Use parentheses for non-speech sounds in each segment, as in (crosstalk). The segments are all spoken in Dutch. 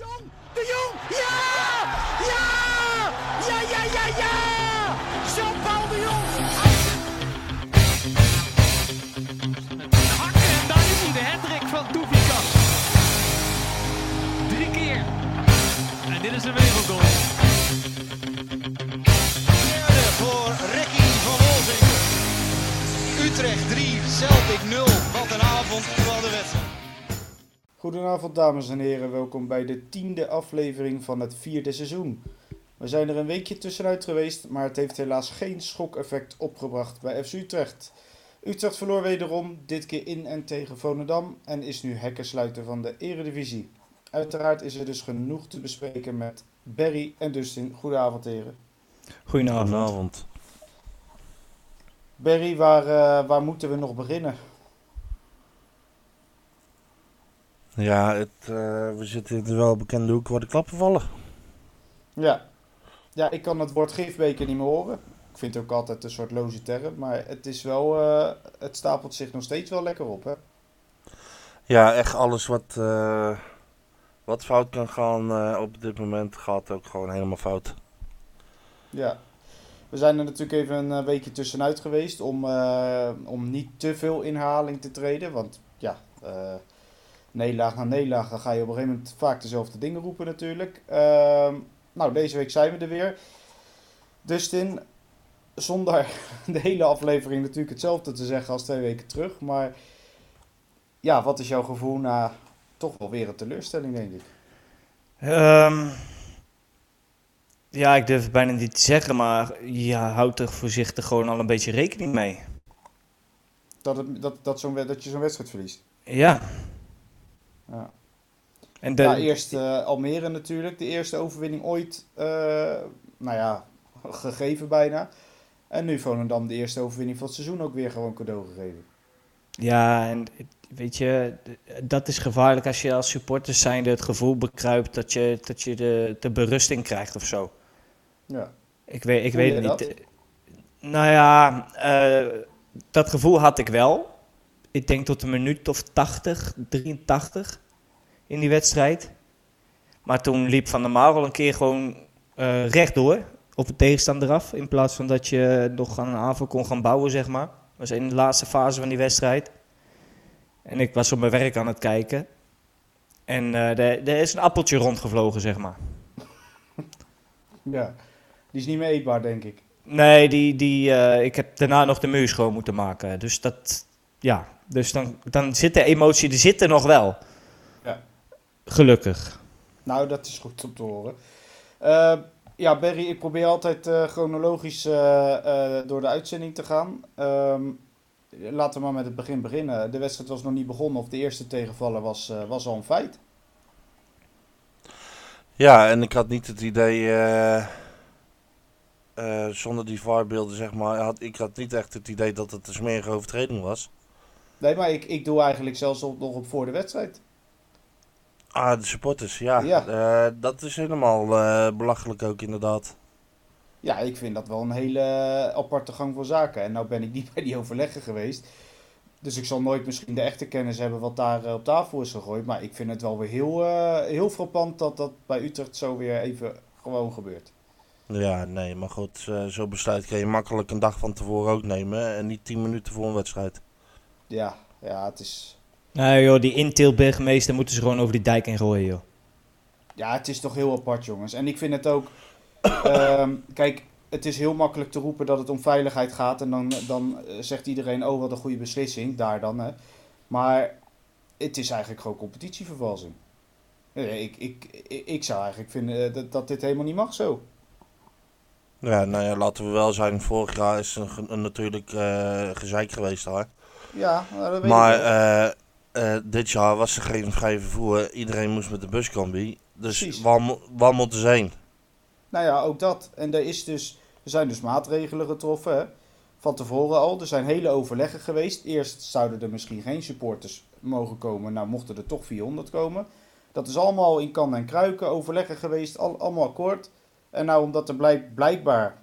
Jong, de Jong, ja! Ja! Ja, ja, ja, ja! Jean-Paul de Jong! Hakken en daar is hij, de hattrick van Doefikas. Drie keer. En dit is een wereldgoal. Derde voor Ricky van Wolzing. Utrecht 3, Celtic 0. Wat een avond, wat een wedstrijd. Goedenavond dames en heren, welkom bij de tiende aflevering van het vierde seizoen. We zijn er een weekje tussenuit geweest, maar het heeft helaas geen schokeffect opgebracht bij FC Utrecht. Utrecht verloor wederom, dit keer in en tegen Volendam en is nu hekkensluiter van de eredivisie. Uiteraard is er dus genoeg te bespreken met Barry en Dustin. Goedenavond heren. Goedenavond. Goedenavond. Barry, waar, eh, waar moeten we nog beginnen? Ja, het, eh, we zitten in de wel bekende hoek waar de klappen vallen. Ja. ja, ik kan het woord gifbeker niet meer horen. Ik vind het ook altijd een soort loze term, maar het is wel, eh, het stapelt zich nog steeds wel lekker op, hè? Ja, echt alles wat, eh, wat fout kan gaan op dit moment gaat ook gewoon helemaal fout. Ja. We zijn er natuurlijk even een weekje tussenuit geweest om, om niet te veel inhaling te treden. Want ja, eh nederlaag na nederlaag, dan ga je op een gegeven moment vaak dezelfde dingen roepen natuurlijk. Ehm, nou, deze week zijn we er weer. Dustin, zonder (laughs) de hele aflevering natuurlijk hetzelfde te zeggen als twee weken terug. Maar ja, wat is jouw gevoel na toch wel weer een teleurstelling, denk ik? Ehm, ja, ik durf het bijna niet te zeggen, maar je houdt er voorzichtig gewoon al een beetje rekening mee. Dat, het, dat, dat, zo'n, dat je zo'n wedstrijd verliest. Ja. Ja. En de, Ja, eerst eh, Almere natuurlijk. De eerste overwinning ooit, eh, nou ja, gegeven bijna. En nu Volendam de eerste overwinning van het seizoen ook weer gewoon cadeau gegeven. ja, en weet je, dat is gevaarlijk als je als supporter zijnde het gevoel bekruipt dat je, dat je de, de berusting krijgt of zo. Ja. Ik weet, ik weet het dat? niet. Nou ja, eh, dat gevoel had ik wel. Ik denk tot een minuut of 80, 83 in die wedstrijd. Maar toen liep Van der Marel een keer gewoon eh, rechtdoor op de tegenstander af. In plaats van dat je nog aan een aanval kon gaan bouwen, zeg maar. Dat was in de laatste fase van die wedstrijd. En ik was op mijn werk aan het kijken. En eh, er, er is een appeltje rondgevlogen, zeg maar. (laughs) ja. Die is niet meer eetbaar, denk ik. Nee, die, die, eh, ik heb daarna nog de muur schoon moeten maken. Dus dat, ja. Dus dan, dan zit de emotie, er zit er nog wel. Ja. Gelukkig. Nou, dat is goed om te horen. Eh, ja, Barry, ik probeer altijd eh, chronologisch eh, eh, door de uitzending te gaan. Ehm, laten we maar met het begin beginnen. De wedstrijd was nog niet begonnen of de eerste tegenvaller was, eh, was al een feit. Ja, en ik had niet het idee, eh, eh, zonder die VAR-beelden zeg maar, had, ik had niet echt het idee dat het een smerige overtreding was. Nee, maar ik, ik doe eigenlijk zelfs op, nog op voor de wedstrijd. Ah, de supporters, ja. Ja. Eh, dat is helemaal eh, belachelijk ook inderdaad. Ja, ik vind dat wel een hele aparte gang van zaken. En nou ben ik (laughs) niet bij die overleggen geweest. Dus ik zal nooit misschien de echte kennis hebben wat daar eh, op tafel is gegooid. Maar ik vind het wel weer heel, eh, heel frappant dat dat bij Utrecht zo weer even gewoon gebeurt. Ja, nee, maar goed, eh, zo'n besluit kan je makkelijk een dag van tevoren ook nemen en niet tien minuten voor een wedstrijd. Ja, ja, het is, Nou joh, die intilburgemeester moeten ze gewoon over die dijk in gooien, joh. ja, het is toch heel apart, jongens. En ik vind het ook... (coughs) ehm, kijk, het is heel makkelijk te roepen dat het om veiligheid gaat. En dan, dan eh, zegt iedereen, oh, wat een goede beslissing. Daar dan, hè. Maar het is eigenlijk gewoon competitievervalsing. Eh, Ik, ik, ik, ik zou eigenlijk vinden eh, dat, dat dit helemaal niet mag zo. Ja, nou ja, laten we wel zijn, vorig jaar is een natuurlijk eh gezeik geweest daar. Ja, nou, dat weet Maar ik wel. eh, eh, dit jaar was er geen vrij vervoer, iedereen moest met de buscombi. Dus Precies. waar, mo- waar moeten ze heen? Nou ja, ook dat. En er, is dus, er zijn dus maatregelen getroffen. Hè? Van tevoren al. Er zijn hele overleggen geweest. Eerst zouden er misschien geen supporters mogen komen. Nou, mochten er toch 400 komen. Dat is allemaal in kan en kruiken overleggen geweest. Al, allemaal akkoord. En nou, omdat er blijk, blijkbaar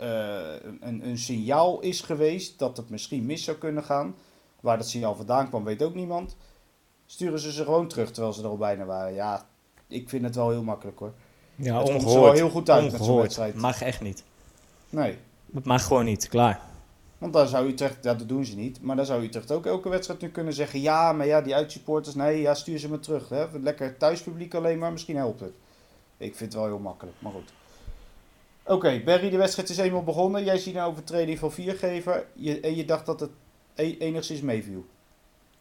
een, een signaal is geweest dat het misschien mis zou kunnen gaan. Waar dat signaal vandaan kwam, weet ook niemand. Sturen ze ze gewoon terug terwijl ze er al bijna waren. Ja, ik vind het wel heel makkelijk hoor. Ja, het komt er wel ongehoord. heel goed uit met zo'n Ongehoord. wedstrijd. Mag echt niet. Nee. Het mag gewoon niet, klaar. Want dan zou Utrecht, ja, dat doen ze niet, maar dan zou Utrecht ook elke wedstrijd nu kunnen zeggen: ja, maar ja, die uitsupporters, nee, ja, stuur ze maar terug. Hè? Lekker thuispubliek alleen maar, misschien helpt het. Ik vind het wel heel makkelijk, maar goed. Oké, Berry, de wedstrijd is eenmaal begonnen. Jij ziet een overtreding van viergever je, en je dacht dat het e- enigszins meeviel.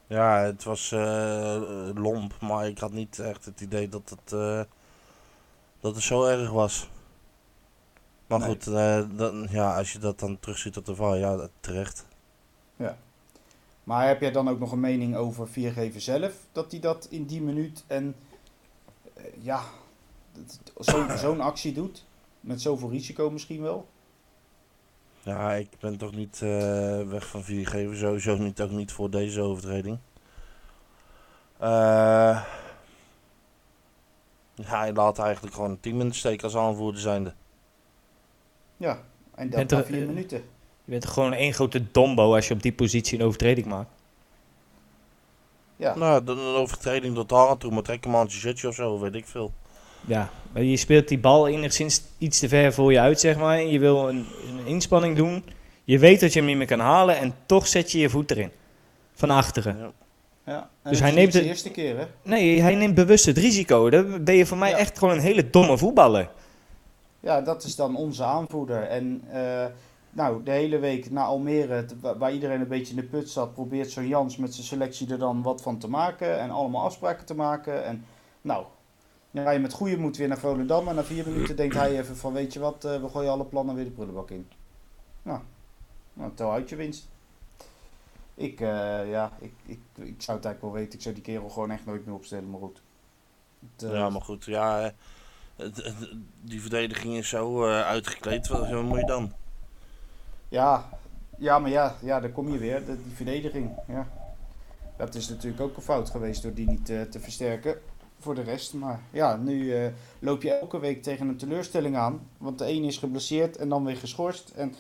Ja, het was eh, lomp, maar ik had niet echt het idee dat het, eh, dat het zo erg was. Maar Nee. goed, eh, dan, ja, als je dat dan terugziet op de VAR, ja, terecht. Maar heb jij dan ook nog een mening over viergever zelf? Dat hij dat in die minuut en ja, zo- zo'n actie doet? Met zoveel risico misschien wel? Ja, ik ben toch niet eh, weg van vier geven, sowieso niet, ook niet voor deze overtreding. Eh, ja, hij laat eigenlijk gewoon een team in de steek als aanvoerder zijnde. Ja, en dat na toch- vier minuten. Je bent gewoon één grote dombo als je op die positie een overtreding maakt. Ja, Nou, dan een overtreding tot daar aan toe, maar trek hem aan je shirtje of zo, weet ik veel. Ja, je speelt die bal enigszins iets te ver voor je uit, zeg maar. En je wil een, een inspanning doen. Je weet dat je hem niet meer kan halen en toch zet je je voet erin. Van achteren. Ja. ja. Dus hij neemt de eerste keer, hè? Nee, hij neemt bewust het risico. Dan ben je voor mij Ja. echt gewoon een hele domme voetballer. Ja, dat is dan onze aanvoerder. En eh, nou, de hele week na Almere, waar iedereen een beetje in de put zat, probeert zo'n Jans met zijn selectie er dan wat van te maken. En allemaal afspraken te maken. En nou, dan ga je met goede moed weer naar Volendam. En na vier minuten denkt hij even van, weet je wat, eh, we gooien alle plannen weer de prullenbak in. Nou, nou tel uit je winst. Ik, eh, ja, ik, ik, ik zou het eigenlijk wel weten. Ik zou die kerel gewoon echt nooit meer opstellen, maar goed. Het, eh, Ja, maar goed, ja, die verdediging is zo uitgekleed, wat, moet je dan? Ja, ja maar ja, ja, daar kom je weer. De, die verdediging. Ja. Dat is natuurlijk ook een fout geweest door die niet te versterken voor de rest. Maar ja, nu eh, loop je elke week tegen een teleurstelling aan. Want de een is geblesseerd en dan weer geschorst. En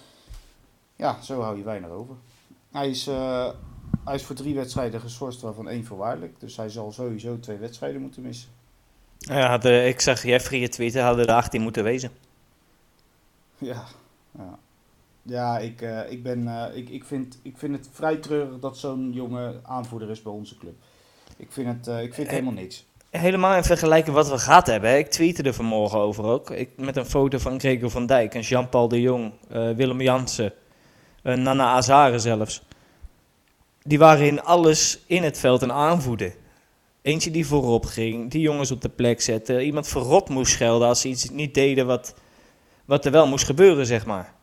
ja, zo hou je weinig over. Hij is, eh, hij is voor drie wedstrijden geschorst, waarvan één voorwaardelijk. Dus hij zal sowieso twee wedstrijden moeten missen. Ja, had, eh, ik zag Jeffrey het tweeten, hadden er 18 moeten wezen. Ja, ja. ja ik, ik, ben, ik, ik, vind, ik vind het vrij treurig dat zo'n jonge aanvoerder is bij onze club. Ik vind het, ik vind het helemaal niks. Helemaal in vergelijking wat we gehad hebben. hè. Ik tweette er vanmorgen over ook. Ik, met een foto van Gregor van Dijk en Jean-Paul de Jong, eh, Willem Jansen, Nana Azare zelfs. Die waren in alles in het veld een aanvoerder. Eentje die voorop ging, die jongens op de plek zette. Iemand verrot moest schelden als ze iets niet deden wat, wat er wel moest gebeuren, zeg maar.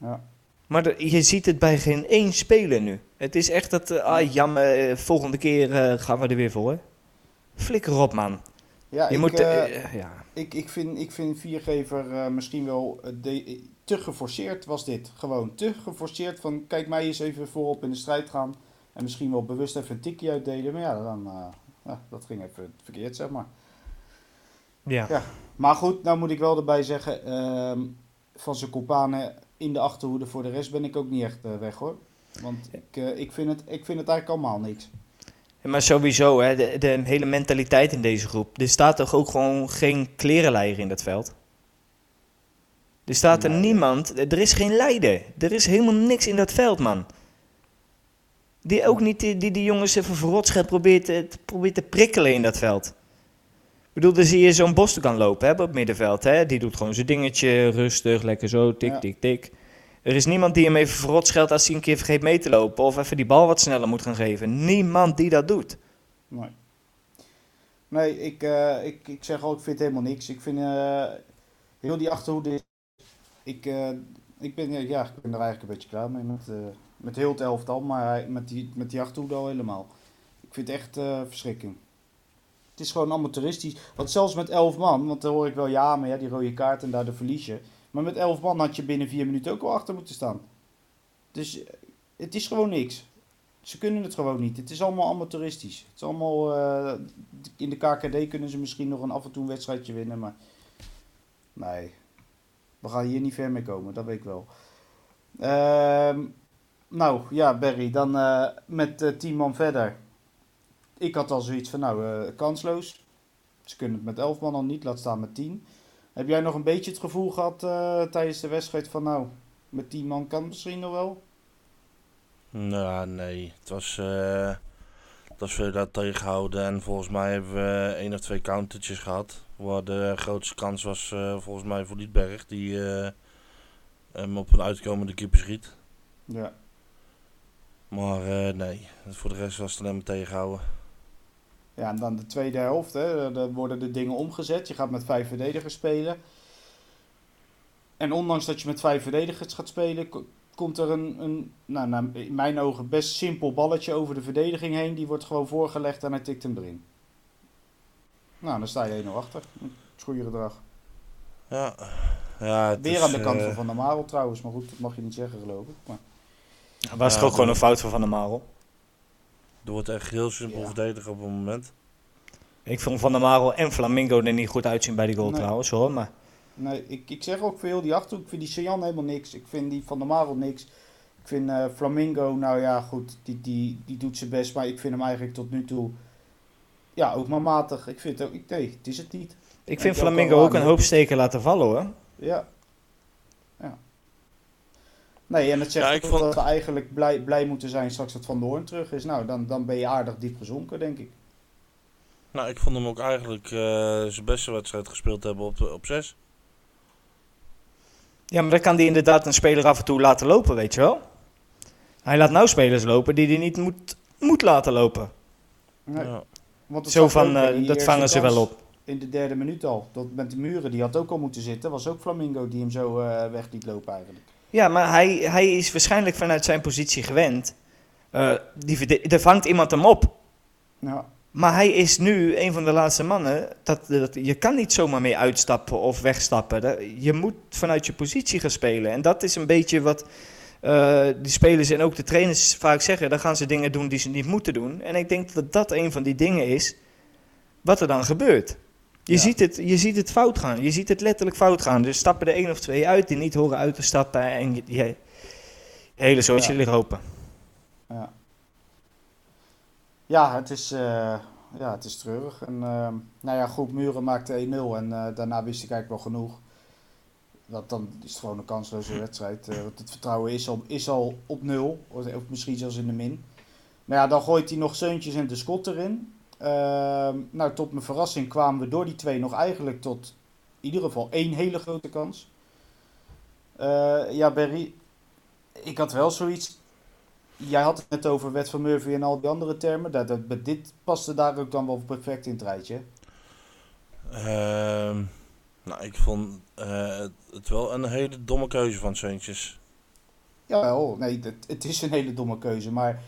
Ja. Maar de- je ziet het bij geen één speler nu. Het is echt dat, eh, ah jammer, eh, volgende keer gaan we er weer voor. Flikker op, man. Ja, Je ik, moet, eh, eh, ja. ik, ik, vind, ik vind Viergever eh, misschien wel eh, de- te geforceerd was dit. Gewoon te geforceerd van kijk mij eens even voorop in de strijd gaan. En misschien wel bewust even een tikje uitdelen. Maar ja, dan, eh, dat ging even verkeerd zeg maar. Ja. Ja. Maar goed, nou moet ik wel erbij zeggen, ehm, van zijn companen in de achterhoede voor de rest ben ik ook niet echt eh, weg hoor. Want ik, eh, ik, vind het, ik vind het eigenlijk allemaal niks. Maar sowieso, hè, de, de hele mentaliteit in deze groep. Er staat toch ook gewoon geen klerenleier in dat veld? Er staat er Nee. niemand, er is geen leider. Er is helemaal niks in dat veld, man. Die ook niet die, die, die jongens even verrotschet probeert, te- probeert te prikkelen in dat veld. Ik bedoel, dan zie je zo'n Boston lopen hè, op het middenveld. Hè? Die doet gewoon zijn dingetje, rustig, lekker zo, tik, Ja. tik, tik. Er is niemand die hem even verrot scheldt als hij een keer vergeet mee te lopen. Of even die bal wat sneller moet gaan geven. Niemand die dat doet. Nee. Nee, ik, eh, ik, ik zeg al, ik vind helemaal niks. Ik vind eh, heel die achterhoede. Ik, eh, ik, ben, ja, ik ben er eigenlijk een beetje klaar mee met, met heel het elftal, maar met die, met die achterhoede al helemaal. Ik vind het echt verschrikking. Het is gewoon amateuristisch. Want zelfs met 11 man, want dan hoor ik wel ja, maar ja, die rode kaart en daardoor verlies je. Maar met 11 man had je binnen 4 minuten ook al achter moeten staan. Dus eh, het is gewoon niks. Ze kunnen het gewoon niet. Het is allemaal amateuristisch. Het is allemaal. eh, in de KKD kunnen ze misschien nog een af en toe een wedstrijdje winnen, maar. Nee. We gaan hier niet ver mee komen, dat weet ik wel. Ehm, nou ja, Barry, dan eh, met eh 10 man verder. Ik had al zoiets van, nou, kansloos. Ze kunnen het met 11 man al niet, laat staan met 10. Heb jij nog een beetje het gevoel gehad eh, tijdens de wedstrijd van nou, met 10 man kan het misschien nog wel? Nou, nee. Het was, eh het was veel daar tegengehouden. En volgens mij hebben we één of twee countertjes gehad. Waar de grootste kans was eh, volgens mij voor Liedberg. Die eh, hem op een uitkomende keeper schiet. Ja. Maar eh, nee, voor de rest was het alleen maar tegenhouden. Ja, en dan de tweede helft, hè, dan worden de dingen omgezet. Je gaat met vijf verdedigers spelen. En ondanks dat je met vijf verdedigers gaat spelen, ko- komt er een, een nou, nou, in mijn ogen best simpel balletje over de verdediging heen. Die wordt gewoon voorgelegd en hij tikt hem erin. Nou, dan sta je 1-0 achter. Het goede gedrag. Ja, ja het Weer is, aan de kant eh, van Van der Marel trouwens, maar goed, dat mag je niet zeggen geloof ik. Maar, Was Ja, toch ook gewoon een fout van Van der Marel. Er wordt echt heel simpel Ja. verdedigd op het moment. Ik vond Van der Marel en Flamingo er niet goed uitzien bij die goal Nee. trouwens hoor. Maar nee, ik, ik zeg ook veel, die Achterhoek, ik vind die Sejan helemaal niks. Ik vind die Van der Marel niks. Ik vind eh, Flamingo, nou ja goed, die, die, die doet zijn best, maar ik vind hem eigenlijk tot nu toe, ja, ook maar matig. Ik vind ook, ik- nee, het is het niet. ik vind ook Flamingo wel ook een hoop steken laten vallen hoor. Ja. Nee, en het zegt Ja, ik ook vond- dat we eigenlijk blij, blij moeten zijn straks dat Van de Hoorn terug is. Nou, dan, dan ben je aardig diep gezonken, denk ik. Nou, ik vond hem ook eigenlijk eh, zijn beste wedstrijd gespeeld hebben op, op 6. Ja, maar dan kan hij inderdaad een speler af en toe laten lopen, weet je wel. Hij laat nou spelers lopen die hij niet moet, moet laten lopen. Nee, Ja. want Zo van, eh, dat vangen ze wel op. In de derde minuut al. Dat met de muren, die had ook al moeten zitten. Was ook Flamingo die hem zo eh, weg liet lopen eigenlijk. Ja, maar hij, hij is waarschijnlijk vanuit zijn positie gewend. Eh, die, er vangt iemand hem op. Ja, Maar hij is nu een van de laatste mannen. Dat, dat, je kan niet zomaar mee uitstappen of wegstappen. Dat- je moet vanuit je positie gaan spelen. En dat is een beetje wat eh die spelers en ook de trainers vaak zeggen. Dan gaan ze dingen doen die ze niet moeten doen. En ik denk dat dat een van die dingen is wat er dan gebeurt. Je, Ja. ziet het, je ziet het fout gaan. Je ziet het letterlijk fout gaan. Dus stappen er één of twee uit die niet horen uit te stappen. En je, je, je hele zootje Ja. ligt open. ja. Ja, het is, eh, ja, het is treurig. En, ehm, nou ja, goed, Muren maakte 1-0 en eh, daarna wist ik eigenlijk wel genoeg. Dat dan is het gewoon een kansloze wedstrijd. eh, want het vertrouwen is al, is al op nul, of misschien zelfs in de min. Maar ja, dan gooit hij nog Seuntjes en de Schot erin. Ehm, nou, tot mijn verrassing kwamen we door die twee nog eigenlijk tot in ieder geval één hele grote kans. Eh, ja, Berry, ik had wel zoiets. Jij had het net over Wet van Murphy en al die andere termen. Dat, dat, dit paste daar ook dan wel perfect in het rijtje. Ehm, nou, ik vond eh, het, het wel een hele domme keuze van Seuntjes. Jawel, nee, het, het is een hele domme keuze. Maar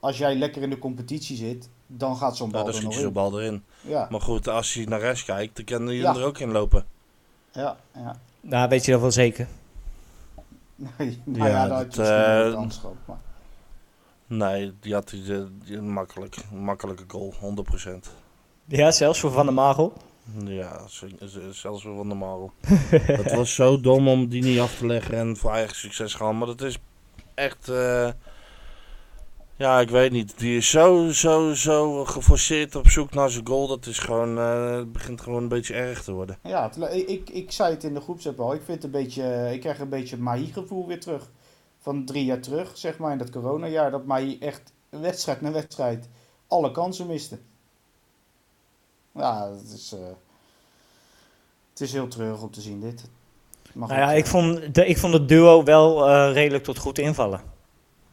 als jij lekker in de competitie zit, dan gaat zo'n bal Nou, dan er je in. bal erin. Ja, Maar goed, als hij naar rechts kijkt, dan kan hij Ja. er ook in lopen. ja, ja. Nou, weet je dat wel zeker. Nee, nou ja, Ja, had je dat, eh, een kans gehad. Maar. Nee, die had hij makkelijk. Een makkelijke goal, 100%. Ja, zelfs voor Van der Marel. Ja, zelfs weer van de Marel. (laughs) het was zo dom om die niet af te leggen en voor eigen succes gaan. Maar dat is echt... eh, ja, ik weet niet. Die is zo, zo, zo geforceerd op zoek naar zijn goal. Dat is gewoon... eh, het begint gewoon een beetje erg te worden. Ja, ik, ik zei het in de groepsapp al. Ik, vind het een beetje, ik krijg een beetje het Mahi-gevoel weer terug. Van drie jaar terug, zeg maar, in dat coronajaar. Dat Mahi echt wedstrijd na wedstrijd alle kansen miste. Ja, het is, eh, het is heel treurig om te zien, dit. Maar Nou ja, ik eh, vond, de, ik vond het duo wel eh, redelijk tot goed invallen.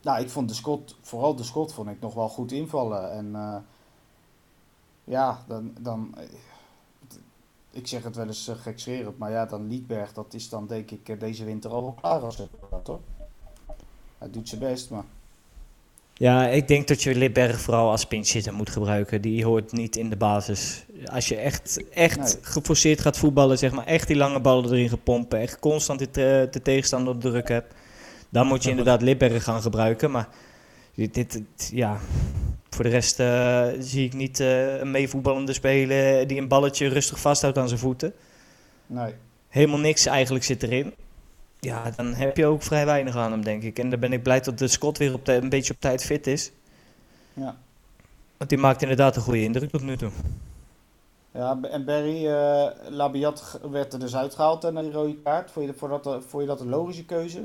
Nou, ik vond de Scott, vooral de Scott vond ik nog wel goed invallen. En eh, ja, dan, dan eh, ik zeg het wel eens uh, gekscherend, maar ja, dan Liedberg, dat is dan denk ik deze winter al wel klaar als het gaat, hoor. Hij doet zijn best, maar Ja, ik denk dat je Lidberg vooral als pinchitter moet gebruiken. Die hoort niet in de basis. Als je echt, echt Nee. geforceerd gaat voetballen, zeg maar, echt die lange ballen erin gaan pompen, echt constant de, de tegenstander op druk hebt, dan moet je inderdaad Lidberg gaan gebruiken. Maar dit, dit- ja, voor de rest eh, zie ik niet eh, een meevoetballende speler die een balletje rustig vasthoudt aan zijn voeten. nee. Helemaal niks eigenlijk zit erin. Ja, dan heb je ook vrij weinig aan hem, denk ik. En dan ben ik blij dat de Scott weer op een beetje op tijd fit is. Ja. Want die maakt inderdaad een goede indruk tot nu toe. Ja, en Barry, eh Labiat werd er dus uitgehaald en die rode kaart. Vond je, dat, vond je dat een logische keuze?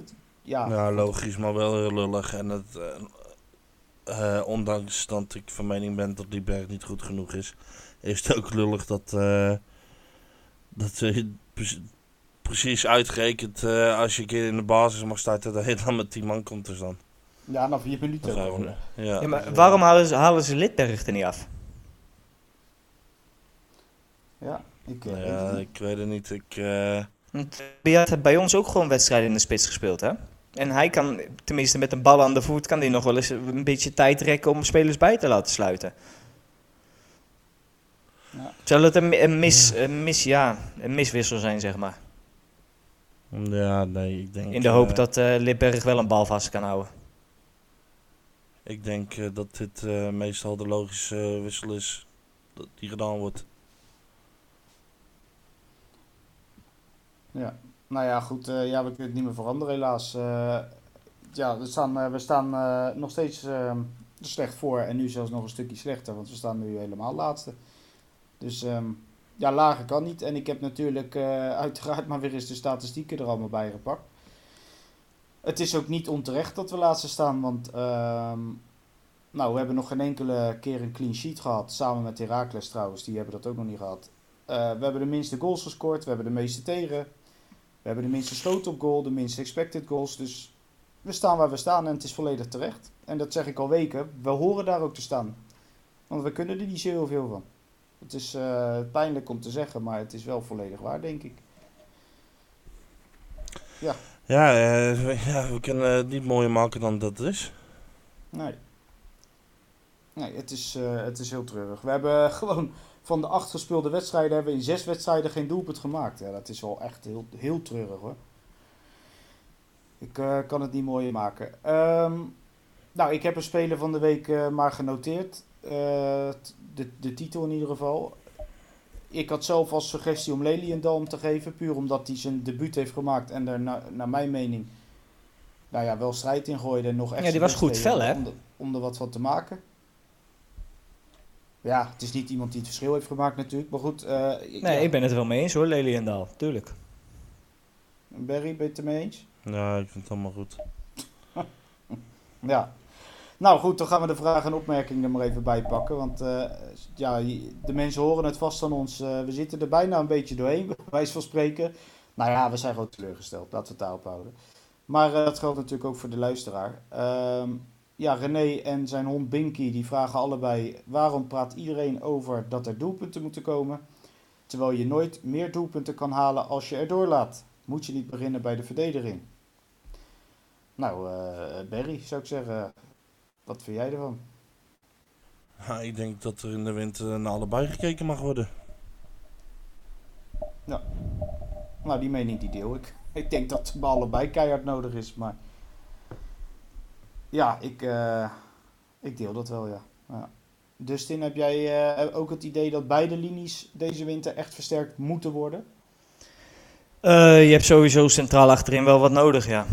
Ja, Ja, logisch, maar wel heel lullig. En het, eh, eh, ondanks dat ik van mening ben dat die berg niet goed genoeg is, is het ook lullig dat, eh dat ze pre- precies uitgerekend eh, als je een keer in de basis mag starten, dat je dan met 10 man komt te staan. ja na vier minuten. Al. ja, Ja, maar dus, waarom halen ze, halen ze Lidberg er niet af? Ja, ik Nou weet het ja, niet. ik weet het niet. Ik, eh, Beat heeft bij ons ook gewoon wedstrijden in de spits gespeeld, hè? En hij kan, tenminste met een bal aan de voet, kan hij nog wel eens een beetje tijd rekken om spelers bij te laten sluiten. Ja. Zal het een, een, mis, een, mis, ja, een miswissel zijn, zeg maar? ja, nee, ik denk... In de hoop eh, dat eh Lidberg wel een bal vast kan houden. Ik denk eh, dat dit eh, meestal de logische wissel is dat die gedaan wordt. Ja. Nou ja, goed. eh, ja, we kunnen het niet meer veranderen helaas. Eh, ja, we staan, eh, we staan nog steeds eh, slecht voor. En nu zelfs nog een stukje slechter. Want we staan nu helemaal laatste. Dus ehm, ja, lager kan niet. En ik heb natuurlijk (laughs) uiteraard maar weer eens de statistieken er allemaal bij gepakt. Het is ook niet onterecht dat we laatste staan. Want ehm, nou, we hebben nog geen enkele keer een clean sheet gehad. Samen met Heracles trouwens. Die hebben dat ook nog niet gehad. Eh, we hebben de minste goals gescoord. We hebben de meeste tegen. We hebben de minste schoten op goal, de minste expected goals. Dus we staan waar we staan en het is volledig terecht. En dat zeg ik al weken. We horen daar ook te staan. Want we kunnen er niet zo heel veel van. Het is eh, pijnlijk om te zeggen, maar het is wel volledig waar, denk ik. Ja, eh, we- ja, we kunnen het niet mooier maken dan dat het is. Nee. Nee, het is, eh, het is heel treurig. We hebben (laughs) gewoon van de acht gespeelde wedstrijden hebben we in zes wedstrijden geen doelpunt gemaakt. Ja, dat is wel echt heel, heel treurig hoor. Ik eh, kan het niet mooier maken. Ehm, nou, ik heb een speler van de week eh, maar genoteerd. Eh, de, de titel in ieder geval. Ik had zelf als suggestie om Leliendal te geven. Puur omdat hij zijn debuut heeft gemaakt. En er na- naar mijn mening nou ja, wel strijd in gooide. En nog echt Ja, die was goed fel, hè? Om, om er wat van te maken. Ja, het is niet iemand die het verschil heeft gemaakt natuurlijk. Maar goed, eh, Nee, ja. ik ben het er wel mee eens hoor, Leliendaal. Tuurlijk. Barry, ben je het ermee eens? Ja, ik vind het allemaal goed. (laughs) Ja. Nou goed, dan gaan we de vragen en opmerkingen er maar even bij pakken. Want eh, ja, de mensen horen het vast van ons. Eh, we zitten er bijna een beetje doorheen, (laughs) bij wijze van spreken. Nou ja, we zijn gewoon teleurgesteld. Laten we het daarop houden. Maar dat geldt natuurlijk ook voor de luisteraar. Ehm, ja, René en zijn hond Binky die vragen allebei... waarom praat iedereen over dat er doelpunten moeten komen... terwijl je nooit meer doelpunten kan halen als je erdoor laat? Moet je niet beginnen bij de verdediging? Nou, eh Barry, zou ik zeggen... Wat vind jij ervan? Ja, ik denk dat er in de winter naar allebei gekeken mag worden. Nou, die mening die deel ik. Ik denk dat het bij allebei keihard nodig is, maar... Ja, ik, eh, ik deel dat wel, ja. ja. Dustin, heb jij eh, ook het idee dat beide linies deze winter echt versterkt moeten worden? Eh, je hebt sowieso centraal achterin wel wat nodig, ja.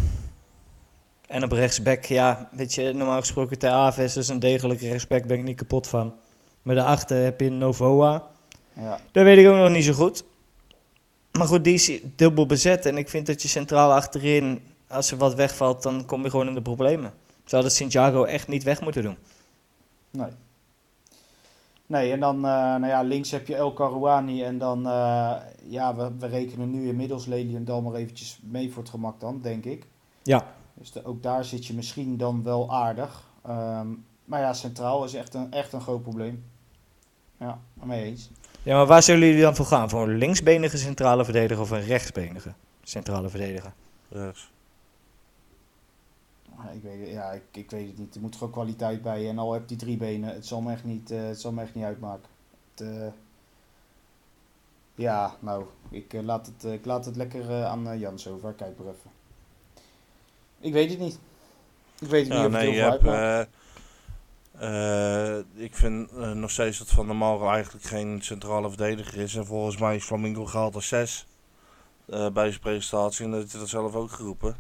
En op rechtsback, ja, weet je, normaal gesproken Ter Aves is een degelijke rechtsback, ben ik niet kapot van. Maar daarachter heb je Novoa. Ja, Dat weet ik ook nog niet zo goed. Maar goed, die is dubbel bezet. En ik vind dat je centraal achterin, als er wat wegvalt, dan kom je gewoon in de problemen. Ze hadden Santiago echt niet weg moeten doen. nee. Nee, en dan, eh, nou ja, links heb je El Karouani en dan, eh, ja, we, we rekenen nu inmiddels Leliendal maar eventjes mee voor het gemak dan, denk ik. Ja. Dus de- ook daar zit je misschien dan wel aardig. Ehm, maar ja, centraal is echt een, echt een groot probleem. Ja, mee eens. Ja, maar waar zullen jullie dan voor gaan? Voor een linksbenige centrale verdediger of een rechtsbenige centrale verdediger? Rechts. Ja, Ik weet, ja, ik, ik weet het niet. Er moet gewoon kwaliteit bij. En al heb die drie benen, het zal me echt niet, eh, het zal me echt niet uitmaken. Het, eh, ja, nou, ik, eh, laat het, ik laat het lekker aan Jans over. Kijk maar even. Ik weet het niet. Ik weet het Ja, niet of het nee, je heel veel hebt... ik vind nog steeds dat Van der Maro eigenlijk geen centrale verdediger is. En volgens mij is Flamingo gehaald als 6 eh, bij zijn presentatie. En dat heeft hij dat zelf ook geroepen.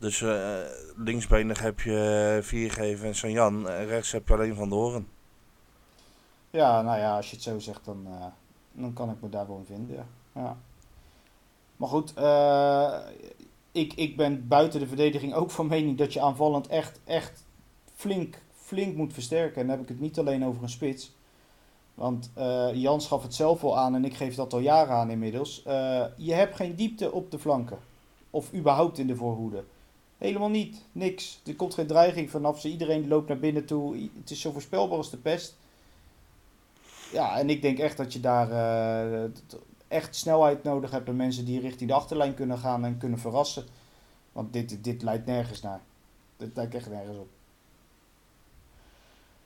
Dus eh, linksbenig heb je Viergeven en Sanjan. En rechts heb je alleen Van de. Ja, nou ja, als je het zo zegt, dan, eh, Dan kan ik me daar wel in vinden, ja. Maar goed, eh, ik, ik ben buiten de verdediging ook van mening dat je aanvallend echt, echt flink, flink moet versterken. En dan heb ik het niet alleen over een spits. Want eh Jans gaf het zelf al aan en ik geef dat al jaren aan inmiddels. Eh, je hebt geen diepte op de flanken. Of überhaupt in de voorhoede. Helemaal niet. Niks. Er komt geen dreiging vanaf ze. Iedereen loopt naar binnen toe. Het is zo voorspelbaar als de pest. Ja, en ik denk echt dat je daar eh, echt snelheid nodig hebt. En mensen die richting de achterlijn kunnen gaan en kunnen verrassen. Want dit, dit leidt nergens naar. Dit lijkt echt nergens op.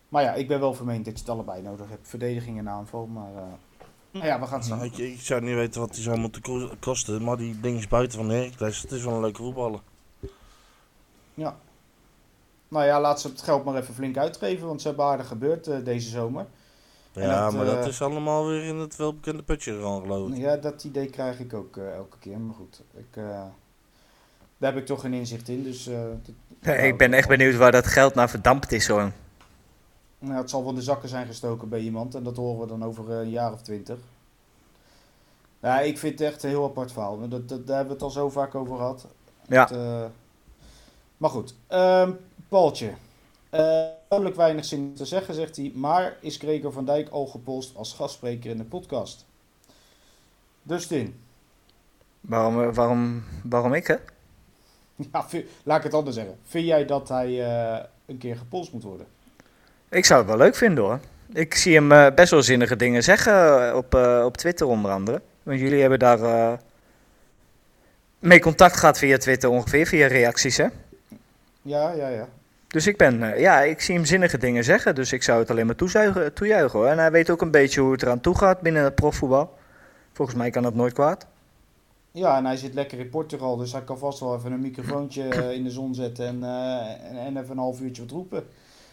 Maar ja, ik ben wel vermeend dat je het allebei nodig hebt. Verdediging en aanval. Maar eh, nou ja, we gaan het zien. Nou, ik, ik zou niet weten wat die zou moeten ko- kosten, maar die ding is buiten van Heracles. Het is wel een leuke voetballer. Ja. Nou ja, laat ze het geld maar even flink uitgeven. Want ze hebben aardig gebeurd eh, deze zomer. Ja, dat, maar dat eh, is allemaal weer in het welbekende putje gegaan, geloof ik. Ja, dat idee krijg ik ook eh, elke keer. Maar goed, ik, eh, daar heb ik toch geen inzicht in. Dus, (laughs) ik ben echt benieuwd waar dat geld naar verdampt is hoor. Nou, het zal van de zakken zijn gestoken bij iemand. En dat horen we dan over een jaar of twintig. Ja, ik vind het echt een heel apart verhaal. Maar Dat, dat, daar hebben we het al zo vaak over gehad. Ja. Het, maar goed. Ehm Paultje. Eh duidelijk weinig zin te zeggen, zegt hij. Maar is Gregor van Dijk al gepolst als gastspreker in de podcast? Dustin. Waarom, eh, waarom, waarom ik hè? (laughs) Ja, laat ik het anders zeggen. Vind jij dat hij eh, een keer gepolst moet worden? Ik zou het wel leuk vinden hoor. Ik zie hem best wel zinnige dingen zeggen op, op Twitter onder andere. Want jullie hebben daar mee contact gehad via Twitter ongeveer, via reacties hè. Ja, ja, ja. Dus ik ben, eh, ja, ik zie hem zinnige dingen zeggen. Dus ik zou het alleen maar toezuigen, toejuichen hoor. En hij weet ook een beetje hoe het eraan toe gaat binnen het profvoetbal. Volgens mij kan dat nooit kwaad. Ja, en hij zit lekker in Portugal, dus hij kan vast wel even een microfoontje eh, in de zon zetten en, eh, en, en even een half uurtje wat roepen.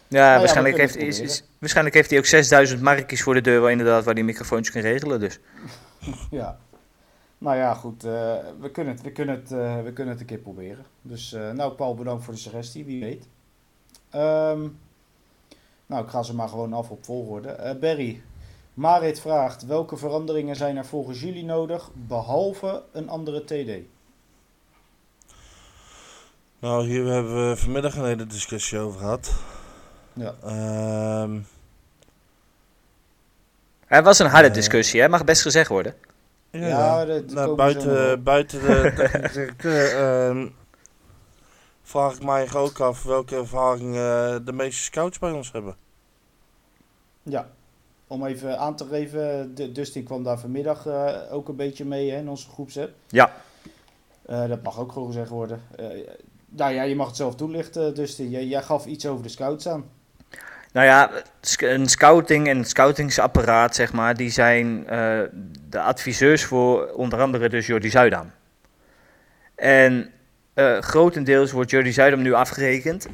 Ja, we waarschijnlijk, heeft, is, waarschijnlijk heeft hij ook 6000 markjes voor de deur waar, inderdaad, waar die microfoontjes kan regelen. Dus. (laughs) Ja. Nou ja, goed. eh, we, kunnen het, we, kunnen het, eh, we kunnen het een keer proberen. Dus, eh, nou, Paul, bedankt voor de suggestie. Wie weet. Ehm, nou, ik ga ze maar gewoon af op volgorde. Eh Barry. Marit vraagt: welke veranderingen zijn er volgens jullie nodig, behalve een andere TD? Nou, hier hebben we vanmiddag een hele discussie over gehad. Ja. Ehm, Het was een harde discussie, hè? mag best gezegd worden. Ja, Ja, dat- dat nou, buiten, buiten de (laughs) technische directeur ehm, vraag ik mij ook af welke ervaring eh, de meeste scouts bij ons hebben. Ja. Om even aan te geven, de- Dustin kwam daar vanmiddag eh, ook een beetje mee hè, in onze groepsapp. Ja. Eh, dat mag ook gewoon gezegd worden. Eh, nou ja, je mag het zelf toelichten, Dustin. Jij, jij gaf iets over de scouts aan. Nou ja, een scouting en scoutingsapparaat, zeg maar, die zijn eh, de adviseurs voor onder andere dus Jordi Zuidam. En eh, grotendeels wordt Jordi Zuidam nu afgerekend.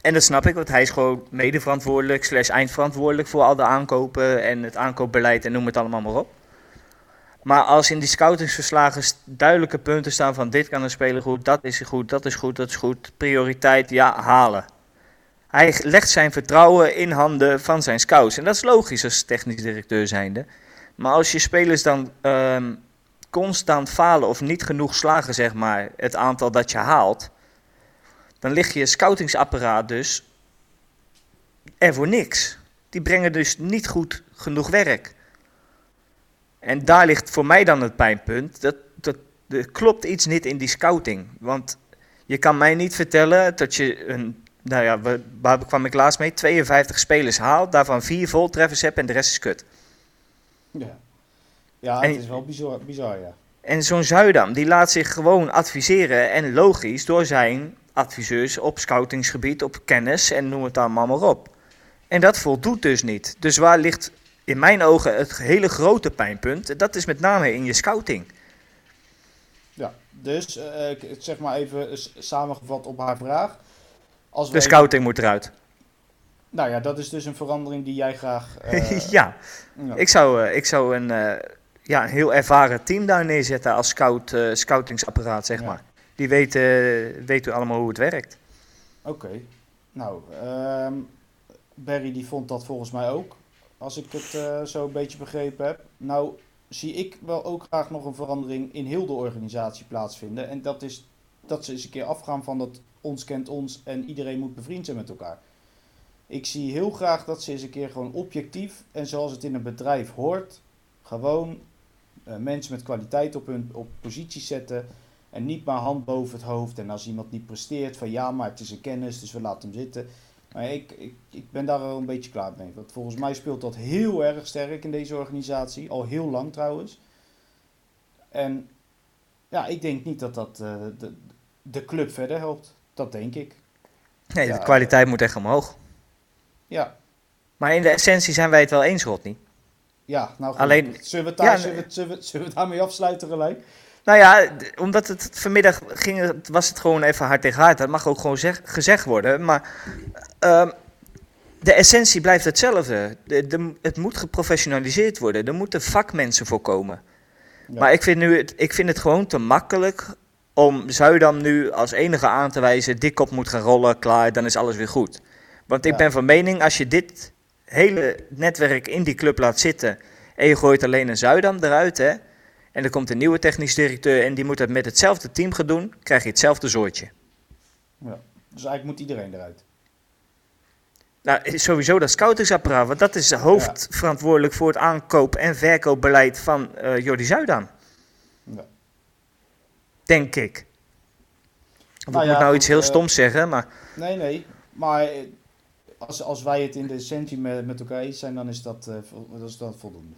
En dat snap ik, want hij is gewoon medeverantwoordelijk, slash eindverantwoordelijk voor al de aankopen en het aankoopbeleid en noem het allemaal maar op. Maar als in die scoutingsverslagen duidelijke punten staan van dit kan een speler goed, dat is goed, dat is goed, dat is goed, prioriteit, ja, halen. Hij legt zijn vertrouwen in handen van zijn scouts. En dat is logisch als technisch directeur zijnde. Maar als je spelers dan ehm, constant falen of niet genoeg slagen, zeg maar, het aantal dat je haalt, dan ligt je scoutingsapparaat dus er voor niks. Die brengen dus niet goed genoeg werk. En daar ligt voor mij dan het pijnpunt. Dat, dat, er klopt iets niet in die scouting. Want je kan mij niet vertellen dat je een nou ja, wa- waar kwam ik laatst mee? 52 spelers haalt, daarvan vier voltreffers hebt en de rest is kut. Ja, ja En- het is wel bizar, bizar ja. En zo'n Zuidam, die laat zich gewoon adviseren en logisch door zijn adviseurs op scoutingsgebied, op kennis en noem het allemaal maar op. En dat voldoet dus niet. Dus waar ligt in mijn ogen het hele grote pijnpunt? Dat is met name in je scouting. ja. Dus, eh, zeg maar even samengevat op haar vraag. Als De wij- scouting moet eruit. Nou ja, dat is dus een verandering die jij graag... eh, (laughs) ja, ja. ik zou, eh, ik zou een, eh, ja, een heel ervaren team daar neerzetten als scout, scoutingsapparaat, zeg Ja. maar. Die weten, weten allemaal hoe het werkt. Oké. Nou, ehm, Barry die vond dat volgens mij ook. Als ik het zo een beetje begrepen heb. Nou, zie ik wel ook graag nog een verandering in heel de organisatie plaatsvinden. En dat is dat ze eens een keer afgaan van dat ons kent ons en iedereen moet bevriend zijn met elkaar. Ik zie heel graag dat ze eens een keer gewoon objectief en zoals het in een bedrijf hoort, gewoon eh, mensen met kwaliteit op hun op positie zetten. En niet maar hand boven het hoofd. En als iemand niet presteert, van ja, maar het is een kennis, dus we laten hem zitten. Maar ik, ik, ik ben daar wel een beetje klaar mee. Want volgens mij speelt dat heel erg sterk in deze organisatie. Al heel lang trouwens. En ja, ik denk niet dat dat eh, de, de club verder helpt. Dat denk ik. Nee, Ja, de kwaliteit moet echt omhoog. Ja, Maar in de essentie zijn wij het wel eens, Rodney. ja nou goed. Alleen- zullen, we daar, ja, zullen, we, het- zullen, we, het- zullen we het daarmee afsluiten gelijk? Nou ja, omdat het vanmiddag ging, was het gewoon even hard tegen hard. Dat mag ook gewoon zeg- gezegd worden. Maar ehm, de essentie blijft hetzelfde. De, de- het moet geprofessionaliseerd worden. Er moeten vakmensen voor komen. Ja. Maar ik vind, nu het, ik vind het gewoon te makkelijk om Zuidam nu als enige aan te wijzen... dik op moet gaan rollen, klaar, dan is alles weer goed. Want ik Ja. ben van mening, als je dit hele netwerk in die club laat zitten... en je gooit alleen een Zuidam eruit, hè... En er komt een nieuwe technisch directeur en die moet dat met hetzelfde team gaan doen, krijg je hetzelfde zoortje. Ja. Dus eigenlijk moet iedereen eruit. Nou, sowieso dat scoutingsapparaat, want dat is hoofdverantwoordelijk voor het aankoop- en verkoopbeleid van eh Jordi Zuidam. Denk ik. Of Nou ik ja, moet nou iets heel eh, stoms zeggen, maar Nee, nee. Maar eh, als, als wij het in de essentie met, met elkaar eens zijn, dan is dat, eh, vol- dat is dat voldoende.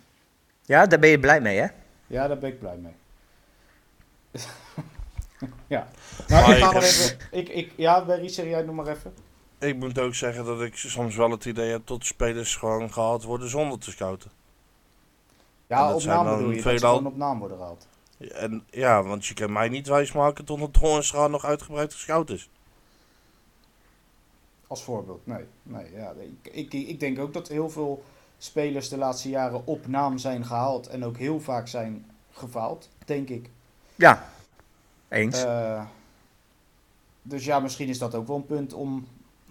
ja, daar ben je blij mee, hè? Ja, daar ben ik blij mee. (laughs) ja. Nou, Maar ik ga even... Ik, ik, ja, Berry, zeg jij nog maar even. Ik moet ook zeggen dat ik soms wel het idee heb dat spelers gewoon gehaald worden zonder te scouten. En Ja, op naam bedoel je, dat ze gewoon op naam worden gehaald. En ja, want je kan mij niet wijsmaken tot het Hoornstra nog uitgebreid gescout is. Als voorbeeld, nee. nee ja, ik, ik, ik denk ook dat heel veel spelers de laatste jaren op naam zijn gehaald en ook heel vaak zijn gefaald, denk ik. Ja, eens. Eh, dus ja, misschien is dat ook wel een punt om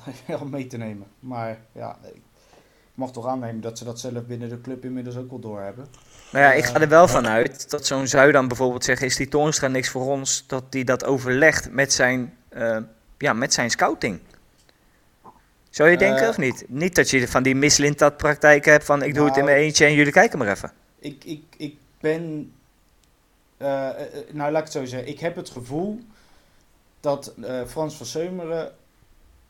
(laughs) om mee te nemen. Maar ja, ik mag toch aannemen dat ze dat zelf binnen de club inmiddels ook wel doorhebben. Nou ja, ik ga er wel van uit dat zo'n Zuidam bijvoorbeeld zegt, is die Toornstra niks voor ons, dat die dat overlegt met zijn, eh, ja, met zijn scouting. Zou je denken Eh, of niet? Niet dat je van die mislintat praktijk hebt van ik doe het in Nou- mijn eentje en jullie kijken maar even. Ik, ik, ik ben. eh, nou, laat ik het zo zeggen. Ik heb het gevoel dat Frans van Seumeren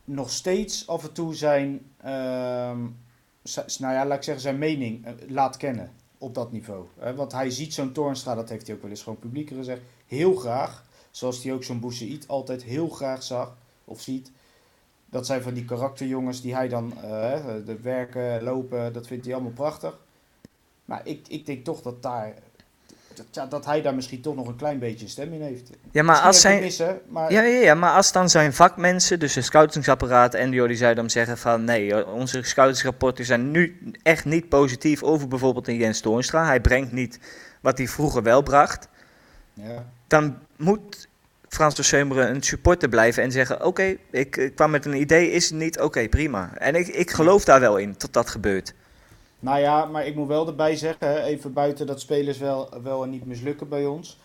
nog steeds af en toe zijn. ehm, nou ja, laat ik zeggen, zijn mening laat kennen op dat niveau. Want hij ziet zo'n Toornstra, dat heeft hij ook wel eens gewoon publiek gezegd, heel graag. Zoals hij ook zo'n Boussaïd altijd heel graag zag of ziet. Dat zijn van die karakterjongens die hij dan eh, de werken, lopen, dat vindt hij allemaal prachtig. Maar ik, ik denk toch dat, daar, dat, ja, dat hij daar misschien toch nog een klein beetje stem in heeft. Ja, maar als zijn, maar ja, ja, ja, maar als dan zijn vakmensen, dus de scoutingsapparaat en Jordi Zuidam zeggen van nee, onze scoutingsrapporten zijn nu echt niet positief over bijvoorbeeld een Jens Toornstra. Hij brengt niet wat hij vroeger wel bracht. ja, Dan moet Frans de Seumeren een supporter blijven en zeggen oké, ik, ik kwam met een idee, is het niet? Oké, prima. En ik, ik geloof daar wel in, tot dat gebeurt. Nou ja, maar ik moet wel erbij zeggen, even buiten dat spelers wel, wel en niet mislukken bij ons.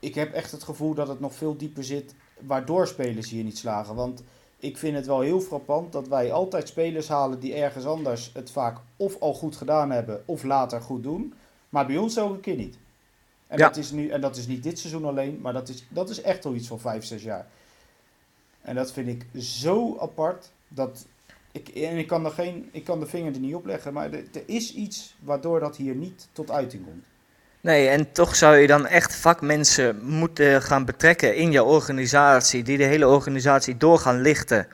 Ik heb echt het gevoel dat het nog veel dieper zit, waardoor spelers hier niet slagen. Want ik vind het wel heel frappant dat wij altijd spelers halen die ergens anders het vaak of al goed gedaan hebben of later goed doen. Maar bij ons elke keer niet. En, Ja. dat, is nu, en dat is niet dit seizoen alleen, maar dat is, dat is echt al iets van vijf, zes jaar. En dat vind ik zo apart. Dat ik, en ik kan, er geen, ik kan de vinger er niet op leggen, maar er, er is iets waardoor dat hier niet tot uiting komt. Nee, en toch zou je dan echt vakmensen moeten gaan betrekken in je organisatie, die de hele organisatie door gaan lichten.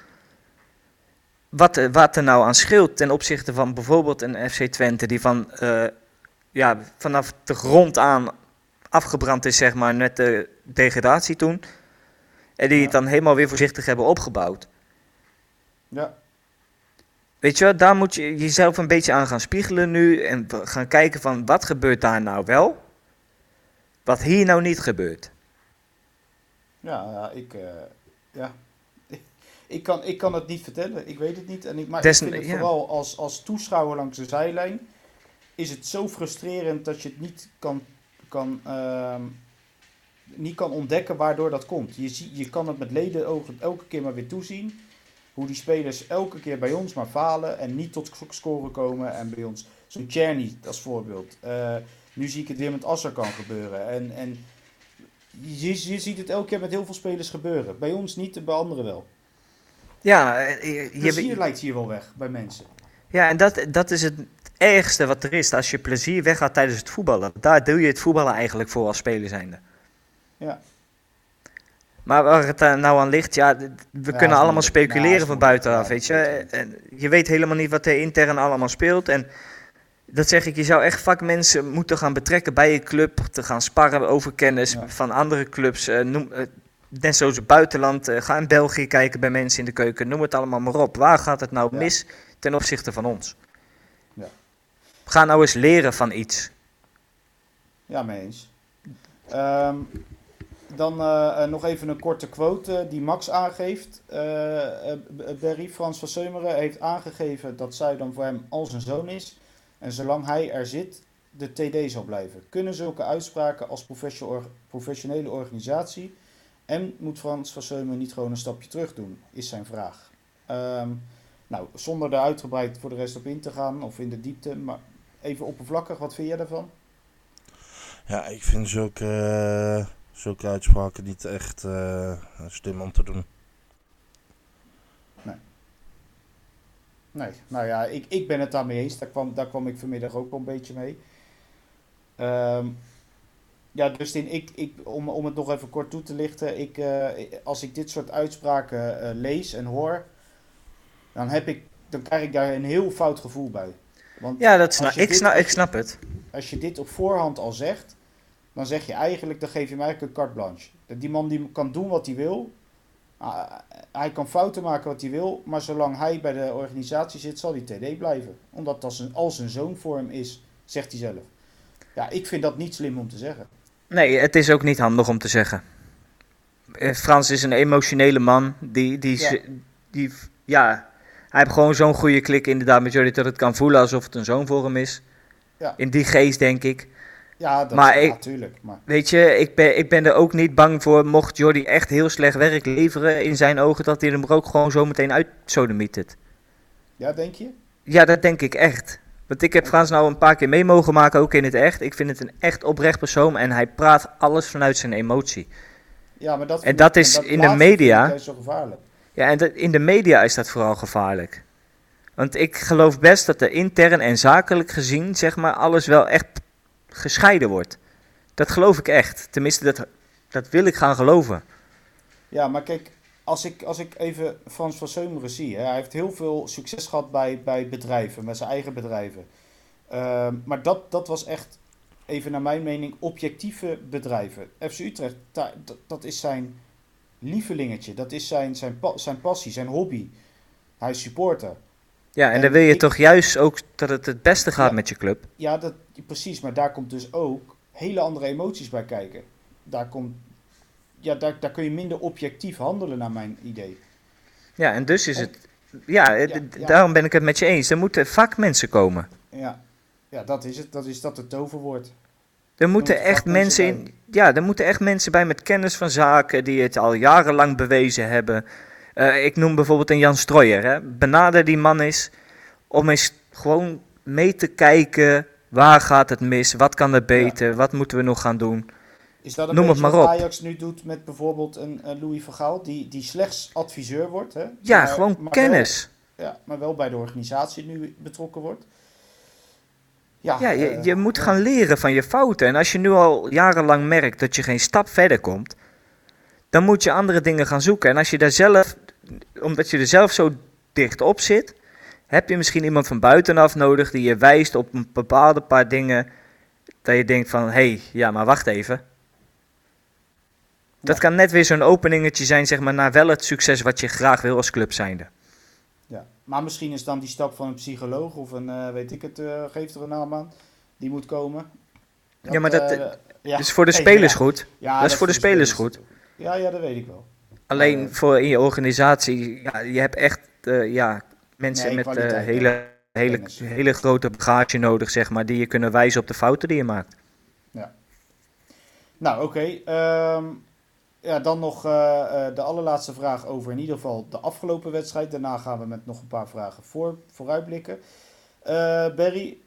Wat, er- wat er nou aan scheelt ten opzichte van bijvoorbeeld een FC Twente, die van, eh, ja, vanaf de grond aan afgebrand is, zeg maar, met de degradatie toen. En die het dan helemaal weer voorzichtig hebben opgebouwd. Ja, Weet je wel, daar moet je jezelf een beetje aan gaan spiegelen nu en gaan kijken van wat gebeurt daar nou wel, wat hier nou niet gebeurt. ja, ja ik, eh, ja. (laughs) ik, kan, ik kan het niet vertellen, ik weet het niet. En ik, maar Des- ik vind het ja. vooral als, als toeschouwer langs de zijlijn, is het zo frustrerend dat je het niet kan, kan, ehm, niet kan ontdekken waardoor dat komt. Je, zie, je kan het met ledenogen elke keer maar weer toezien. Hoe die spelers elke keer bij ons maar falen en niet tot sc- scoren komen. En bij ons, zo'n Czerny als voorbeeld. Eh, nu zie ik het weer met Asser kan gebeuren. En, en je, je ziet het elke keer met heel veel spelers gebeuren. Bij ons niet, bij anderen wel. Ja, eh, je, Plezier je, lijkt hier wel weg bij mensen. ja en dat, dat is het ergste wat er is. Als je plezier weggaat tijdens het voetballen. Daar doe je het voetballen eigenlijk voor als speler zijnde. Ja. Maar waar het daar nou aan ligt, ja, we kunnen allemaal speculeren van buitenaf, weet je. En je weet helemaal niet wat er intern allemaal speelt. En dat zeg ik, je zou echt vakmensen moeten gaan betrekken bij je club. Te gaan sparren over kennis Ja. van andere clubs. eh, noem, eh, net zoals het buitenland. eh, ga in België kijken bij mensen in de keuken. Noem het allemaal maar op. Waar gaat het nou Ja. mis ten opzichte van ons? Ja. Ga nou eens leren van iets. Ja, mee eens. Ehm, dan eh, eh, nog even een korte quote eh, die Max aangeeft. Berry Frans van Seumeren heeft aangegeven dat zij dan voor hem als een zoon is. En zolang hij er zit, de TD zal blijven. Kunnen zulke uitspraken als professio- professionele organisatie en moet Frans van Seumeren niet gewoon een stapje terug doen, is zijn vraag. Ehm, nou, zonder er uitgebreid voor de rest op in te gaan of in de diepte, maar even oppervlakkig, wat vind jij daarvan? Ja, ik vind zulke, zulke uitspraken niet echt eh, slim om te doen. Nee, nou ja, ik, ik ben het daarmee eens. Daar kwam, daar kwam ik vanmiddag ook wel een beetje mee. Ehm, ja, Dustin, ik, ik, om, om het nog even kort toe te lichten. Ik, eh, als ik dit soort uitspraken eh, lees en hoor, dan, heb ik, dan krijg ik daar een heel fout gevoel bij. Want Ja, dat snap, ik, dit- snap, ik snap het. als je dit op voorhand al zegt, dan zeg je eigenlijk, dan geef je hem eigenlijk een carte blanche. Die man die kan doen wat hij wil. Ah, hij kan fouten maken wat hij wil, maar zolang hij bij de organisatie zit, zal hij TD blijven. Omdat dat zijn, als een zoon voor hem is, zegt hij zelf. Ja, ik vind dat niet slim om te zeggen. Nee, het is ook niet handig om te zeggen. Eh, Frans is een emotionele man. Die, die, Ja. die, ja, hij heeft gewoon zo'n goede klik inderdaad met Jordi dat het kan voelen alsof het een zoon voor hem is. Ja. In die geest denk ik. Ja, dat Maar is ik- natuurlijk. Maar Weet je, ik ben, ik ben er ook niet bang voor, mocht Jordi echt heel slecht werk leveren in zijn ogen, dat hij hem er ook gewoon zo meteen uit sodemietert. ja, denk je? Ja, dat denk ik echt. Want ik heb Frans nou een paar keer mee mogen maken, ook in het echt. Ik vind het een echt oprecht persoon en hij praat alles vanuit zijn emotie. Ja, maar dat En dat is in de laatste vind ik media- juist zo gevaarlijk. Ja, en dat- in de media is dat vooral gevaarlijk. Want ik geloof best dat er intern en zakelijk gezien, zeg maar, alles wel echt gescheiden wordt. Dat geloof ik echt. Tenminste, dat, dat wil ik gaan geloven. Ja, maar kijk, als ik, als ik even Frans van Seumeren zie, hè, hij heeft heel veel succes gehad bij, bij bedrijven, met zijn eigen bedrijven. Ehm, maar dat, dat was echt, even naar mijn mening, objectieve bedrijven. FC Utrecht, dat, dat is zijn lievelingetje, dat is zijn, zijn, zijn passie, zijn hobby. Hij is supporter. Ja, en En dan wil je ik- toch juist ook dat het het beste gaat Ja. met je club. Ja, dat, precies, maar daar komt dus ook hele andere emoties bij kijken. Daar, komt, ja, daar, daar kun je minder objectief handelen, naar mijn idee. Ja, en dus is het... Ja, Ja, d- ja. daarom ben ik het met je eens. Er moeten vakmensen komen. Ja, ja dat is het. Dat is dat het toverwoord. Er moeten echt mensen in. Ja, er moeten echt mensen bij met kennis van zaken die het al jarenlang bewezen hebben. Eh, ik noem bijvoorbeeld een Jan Strooijer. Hè. Benader die man is om eens gewoon mee te kijken. Waar gaat het mis? Wat kan er beter? Wat moeten we nog gaan doen? Is dat een Noem het maar wat op. Ajax nu doet met bijvoorbeeld een, een Louis van Gaal, die, die slechts adviseur wordt? Hè? Ja, Maar- gewoon maar kennis. Wel, ja, maar wel bij de organisatie nu betrokken wordt. Ja, Ja, je, eh, je moet ja. gaan leren van je fouten. En als je nu al jarenlang merkt dat je geen stap verder komt, dan moet je andere dingen gaan zoeken. En als je daar zelf, omdat je er zelf zo dicht op zit, heb je misschien iemand van buitenaf nodig die je wijst op een bepaalde paar dingen. Dat je denkt van, hé, hey, ja, maar wacht even. Dat Ja. kan net weer zo'n openingetje zijn, zeg maar, naar wel het succes wat je graag wil als club zijnde. Ja. Maar misschien is dan die stap van een psycholoog of een, eh, weet ik het, eh geeft er een naam aan, die moet komen. Ja, maar dat- eh, ja. Is voor de spelers ja. goed. Ja, dat is voor de spelers goed. Ja, ja, dat weet ik wel. Alleen voor in je organisatie, ja, je hebt echt eh, ja, mensen Nee, met eh, hele hele, hele grote bagage nodig, zeg maar, die je kunnen wijzen op de fouten die je maakt. Nou, oké. ehm, ja, dan nog eh, de allerlaatste vraag over in ieder geval de afgelopen wedstrijd. Daarna gaan we met nog een paar vragen voor, vooruitblikken. Barry,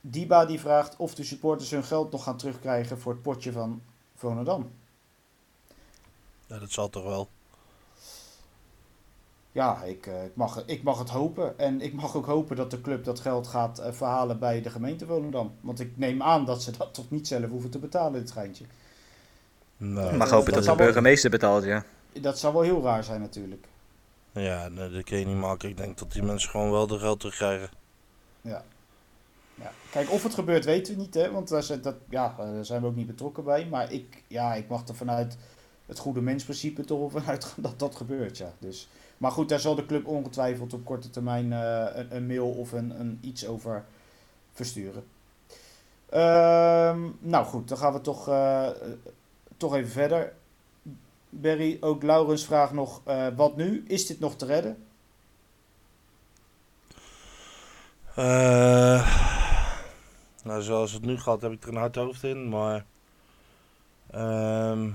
Diba die vraagt of de supporters hun geld nog gaan terugkrijgen voor het potje van Volendam. Ja, dat zal toch wel. Ja, ik, eh, ik, mag, ik mag het hopen. En ik mag ook hopen dat de club dat geld gaat eh, verhalen bij de gemeente Volendam. Want ik neem aan dat ze dat toch niet zelf hoeven te betalen, dit schijntje. Nee. Ik mag hopen dat dat de wel- burgemeester betaalt, ja. Dat zou wel heel raar zijn natuurlijk. Ja, nee, dat kun je niet maken. Ik denk dat die mensen gewoon wel de geld terugkrijgen. Ja. ja. Kijk, of het gebeurt weten we niet, hè? want daar zijn, dat, ja, eh, daar zijn we ook niet betrokken bij. Maar ik, ja, ik mag er vanuit het goede mensprincipe toch vanuit (laughs) dat dat gebeurt. Ja. Dus, maar goed, daar zal de club ongetwijfeld op korte termijn eh, een, een mail of een, een iets over versturen. Ehm, nou goed, dan gaan we toch, eh, toch even verder. Berry, ook Laurens vraagt nog, eh, wat nu? Is dit nog te redden? Nou, zoals het nu gaat heb ik er een hard hoofd in, maar... ehm,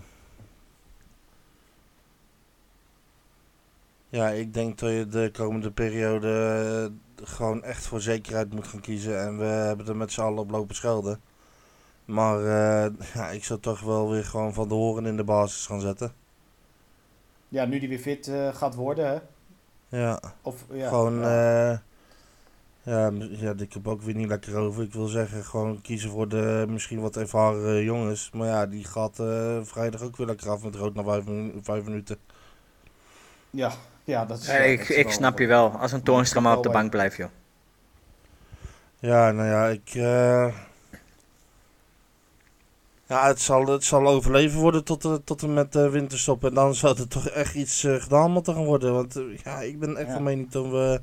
ja, ik denk dat je de komende periode eh, gewoon echt voor zekerheid moet gaan kiezen. En we hebben er met z'n allen op lopen schelden. Maar eh, ja, ik zou toch wel weer gewoon van de horen in de basis gaan zetten. Ja, nu die weer fit eh, gaat worden, hè? Ja. Of, ja, gewoon, ja. ja, ja, ik heb ook weer niet lekker over. Ik wil zeggen, gewoon kiezen voor de misschien wat ervaren jongens. Maar ja, die gaat vrijdag ook weer lekker af met rood na vijf, minu- vijf minuten. ja, ja, dat is... Ja, ja, ik, dat is ik snap je wel. Als een Toornstra maar op de bank blijft, joh. Ja, nou ja, ik... eh, ja, het zal, het zal overleven worden tot, en- tot en met de winterstop. En dan zou er toch echt iets eh, gedaan moeten gaan worden. Want eh, ja, ik ben echt Ja. van mening dat we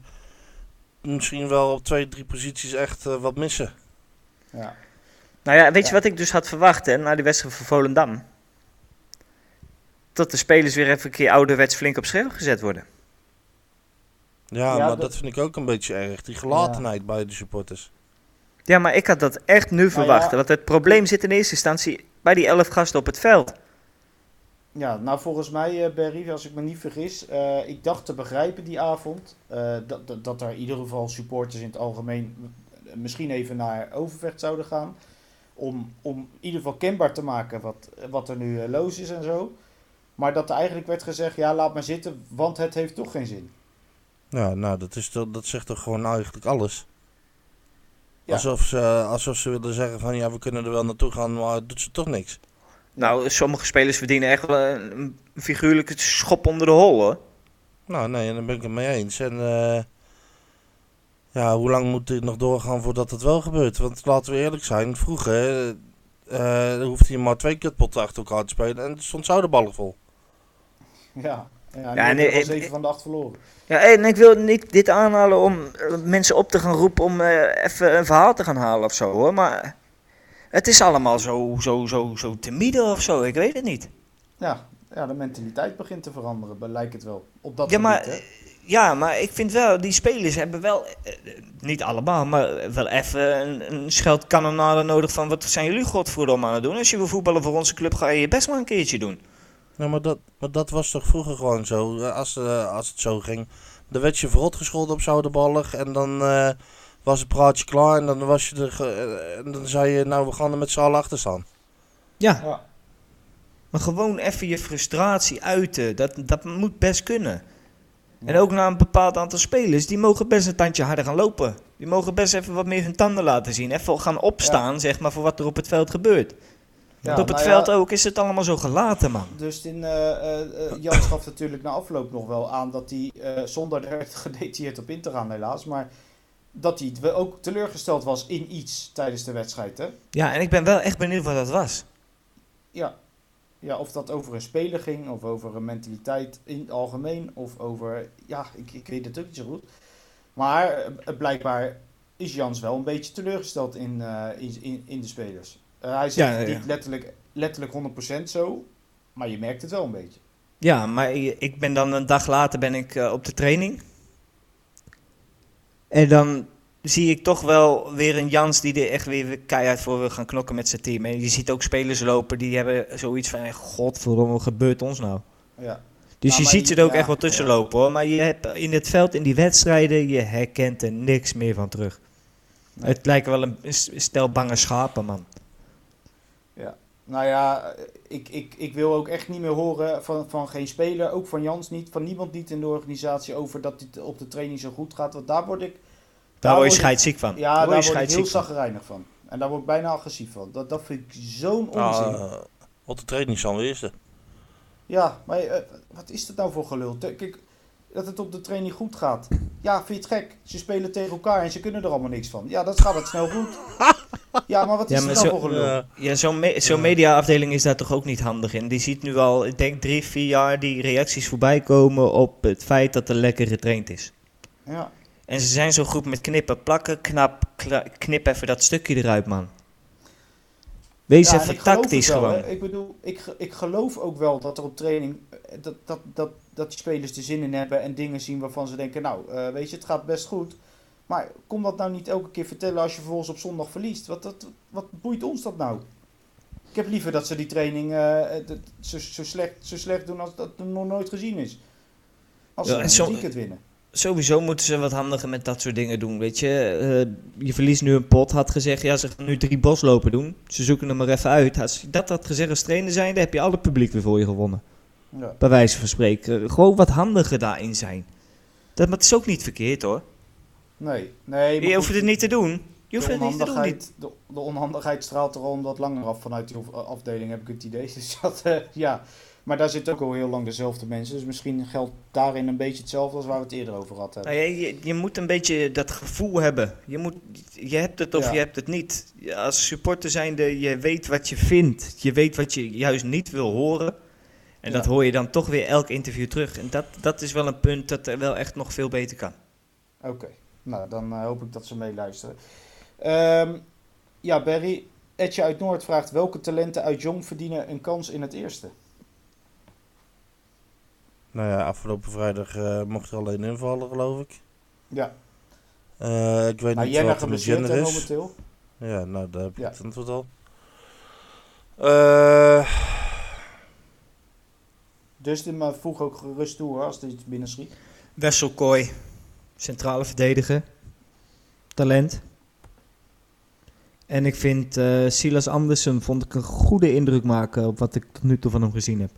misschien wel op twee, drie posities echt eh, wat missen. Ja. Nou ja, weet je wat ik dus had verwacht, hè, na die wedstrijd van Volendam? Dat de spelers weer even een keer ouderwets flink op scherp gezet worden. Ja, Ja, maar dat- dat... vind ik ook een beetje erg. Die gelatenheid bij de supporters. Ja, maar ik had dat echt nu verwachten. ja. Want het probleem zit in eerste instantie bij die elf gasten op het veld. Ja, nou volgens mij, eh Berry, als ik me niet vergis, eh, ik dacht te begrijpen die avond eh, dat, dat, dat er in ieder geval supporters in het algemeen misschien even naar Overvecht zouden gaan. Om, om in ieder geval kenbaar te maken wat, wat er nu los is en zo. Maar dat er eigenlijk werd gezegd, ja laat maar zitten, want het heeft toch geen zin. Ja, nou, dat, is, toch- dat zegt toch gewoon eigenlijk alles. Ja. Alsof, ze, alsof ze willen zeggen van ja, we kunnen er wel naartoe gaan, maar het doet ze toch niks. Nou, sommige spelers verdienen echt wel een, een figuurlijke schop onder de hol, hoor. Nou, nee, en daar ben ik het mee eens. En eh, ja, hoe lang moet dit nog doorgaan voordat het wel gebeurt? Want laten we eerlijk zijn, vroeger eh hoefde je maar twee kutpotten achter elkaar te spelen en het stond zoudenballen vol. Ja, ja, Ja, nee, ik- zeven van de acht verloren. Ja, en ik wil niet dit aanhalen om eh, mensen op te gaan roepen om eh, even een verhaal te gaan halen of zo, hoor. Maar het is allemaal zo, zo, zo, zo timide of zo, ik weet het niet. Ja, ja, de mentaliteit begint te veranderen, lijkt het wel. Op dat Ja, maar, hè. eh, ja, maar ik vind wel, die spelers hebben wel, eh, niet allemaal, maar wel even een, een scheldkanonade nodig van wat zijn jullie godverdomme aan het doen. Als je wil voetballen voor onze club, ga je je best maar een keertje doen. Nou, maar dat, maar dat was toch vroeger gewoon zo. Als, eh, als het zo ging, dan werd je verrot gescholden op zoudenballig en dan eh, was het praatje klaar en dan was je er, eh, en dan zei je, nou we gaan er met z'n allen achter staan. Ja, Ja. maar gewoon even je frustratie uiten, dat, dat moet best kunnen. En ook naar een bepaald aantal spelers, die mogen best een tandje harder gaan lopen. Die mogen best even wat meer hun tanden laten zien. Even gaan opstaan, zeg maar, voor wat er op het veld gebeurt. Ja, op het nou veld ja, ook is het allemaal zo gelaten, man. Dus in, eh eh, eh, Jan gaf natuurlijk na afloop nog wel aan dat hij, zonder er gedetailleerd op in te gaan helaas, maar dat hij ook teleurgesteld was in iets tijdens de wedstrijd. Hè? Ja, en ik ben wel echt benieuwd wat dat was. Ja. ja, of dat over een speler ging, of over een mentaliteit in het algemeen, of over, ja, ik, ik weet het ook niet zo goed. Maar blijkbaar is Jans wel een beetje teleurgesteld in, in, in, in de spelers. Eh, hij zegt Ja, ja, ja. niet letterlijk, letterlijk 100% zo, maar je merkt het wel een beetje. Ja, maar ik ben dan een dag later ben ik eh, op de training. En dan zie ik toch wel weer een Jans die er echt weer keihard voor wil gaan knokken met zijn team. En je ziet ook spelers lopen die hebben zoiets van, godverdomme, wat gebeurt ons nou? Ja. Dus Nou, je ziet ze er ook echt wel tussen lopen hoor. Maar je hebt in het veld, in die wedstrijden, je herkent er niks meer van terug. Nee. Het lijkt wel een stel bange schapen, man. Nou ja, ik, ik, ik wil ook echt niet meer horen van, van geen speler, ook van Jans niet, van niemand niet in de organisatie over dat het op de training zo goed gaat. Want daar word ik, Daar word je scheidsziek van. ja, daar daar word je word ik heel zagrijnig van. En daar word ik bijna agressief van. Dat, dat vind ik zo'n onzin. Ah, wat de training zal eerste. Ja, maar eh, wat is dat nou voor gelul? Te- Kijk, dat het op de training goed gaat. Ja, vind je het gek? Ze spelen tegen elkaar en ze kunnen er allemaal niks van. Ja, dan gaat het snel goed. Ja, maar wat is Ja, dat nou zo- voor gelul? Ja. Ja, zo'n me zo'n mediaafdeling is daar toch ook niet handig in. Die ziet nu al, ik denk drie, vier jaar die reacties voorbij komen op het feit dat er lekker getraind is. Ja. En ze zijn zo goed met knippen, plakken, knap, knip even dat stukje eruit, man. Wees Ja, even tactisch wel, gewoon. hè. Ik bedoel, ik, ik geloof ook wel dat er op training, eh, dat, dat, dat, dat die spelers er zin in hebben en dingen zien waarvan ze denken, nou, eh, weet je, het gaat best goed. Maar kom dat nou niet elke keer vertellen als je vervolgens op zondag verliest. Wat, dat, wat boeit ons dat nou? Ik heb liever dat ze die training dat- zo, zo, slecht, zo slecht doen als dat er nog nooit gezien is. Als ze Ja, zo- een ticket winnen. Sowieso moeten ze wat handiger met dat soort dingen doen, weet je. Eh, je verliest nu een pot, had gezegd, ja, ze gaan nu drie boslopen doen. Ze zoeken hem maar even uit. Als dat had gezegd als trainer zijn, dan heb je alle publiek weer voor je gewonnen. Ja. Bij wijze van spreken. Gewoon wat handiger daarin zijn. Dat, maar het is ook niet verkeerd hoor. Nee, nee. maar Je hoeft het niet te doen. Je hoeft het niet te doen. De, de onhandigheid straalt er al wat langer af vanuit die af- afdeling, heb ik het idee. (laughs) Dus dat, eh, ja. Maar daar zitten ook al heel lang dezelfde mensen. Dus misschien geldt daarin een beetje hetzelfde als waar we het eerder over hebben. Nou je, je moet een beetje dat gevoel hebben. Je, moet, je hebt het of Ja. je hebt het niet. Als supporter zijnde, je weet wat je vindt. Je weet wat je juist niet wil horen. En Ja. dat hoor je dan toch weer elk interview terug. En dat, dat is wel een punt dat er wel echt nog veel beter kan. Oké, nou dan eh, hoop ik dat ze meeluisteren. Ehm ja, Barry, Etje uit Noord vraagt welke talenten uit Jong verdienen een kans in het eerste? Nou ja, afgelopen vrijdag eh, mocht er alleen invallen, geloof ik. Ja, Eh, ik weet nou niet wat er Jenner hè, is. momenteel. Ja, nou, daar heb je Ja. het antwoord al. Eh, Dustin, maar voeg ook gerust toe hoor, als er iets binnen schiet. Wesselkooi, centrale verdediger. Talent. En ik vind eh, Silas Andersen vond ik een goede indruk maken op wat ik tot nu toe van hem gezien heb.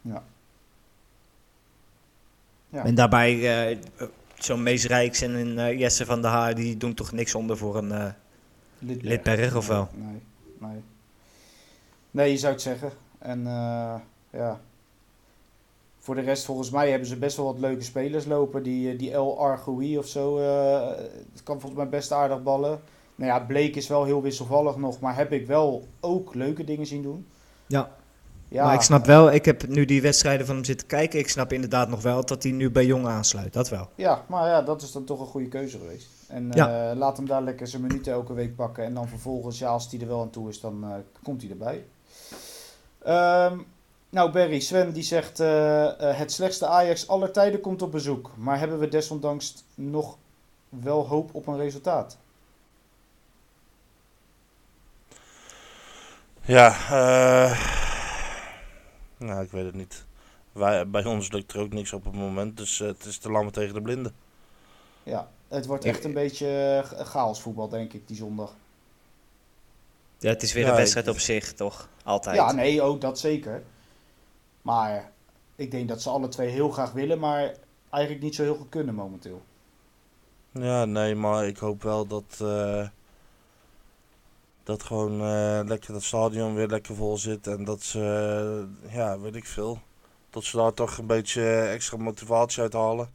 Ja. Ja. En daarbij eh, zo'n Mees Rijks en een eh, Jesse van der Haar, die doen toch niks onder voor een... Lidberg. Lidberg of wel? Nee, nee. Nee, je zou het zeggen. En ja. Voor de rest, volgens mij hebben ze best wel wat leuke spelers lopen. Die, eh, die El Argoui of zo. eh, het kan volgens mij best aardig ballen. Nou ja, Bleek is wel heel wisselvallig nog. Maar heb ik wel ook leuke dingen zien doen. Ja. Ja, maar ik snap wel, ik heb nu die wedstrijden van hem zitten kijken. Ik snap inderdaad nog wel dat hij nu bij Jong aansluit. Dat wel. Ja, maar ja, dat is dan toch een goede keuze geweest. En Ja. eh, laat hem daar lekker zijn minuten elke week pakken. En dan vervolgens, ja, als hij er wel aan toe is, dan komt hij erbij. Ehm, nou, Barry, Sven die zegt: eh, eh, Het slechtste Ajax aller tijden komt op bezoek. Maar hebben we desondanks nog wel hoop op een resultaat? ja, eh, nou, ik weet het niet. Wij, bij ons lukt er ook niks op het moment, dus het is te lammen tegen de blinden. Ja, het wordt echt een beetje chaosvoetbal, denk ik, die zondag. Ja, het is weer Ja, een wedstrijd op zich, toch? Altijd. Ja, nee, ook dat zeker. Maar ik denk dat ze alle twee heel graag willen, maar eigenlijk niet zo heel goed kunnen momenteel. Ja, nee, maar ik hoop wel dat, eh, dat gewoon eh, lekker dat stadion weer lekker vol zit. En dat ze, eh, ja, weet ik veel, dat ze daar toch een beetje extra motivatie uit halen.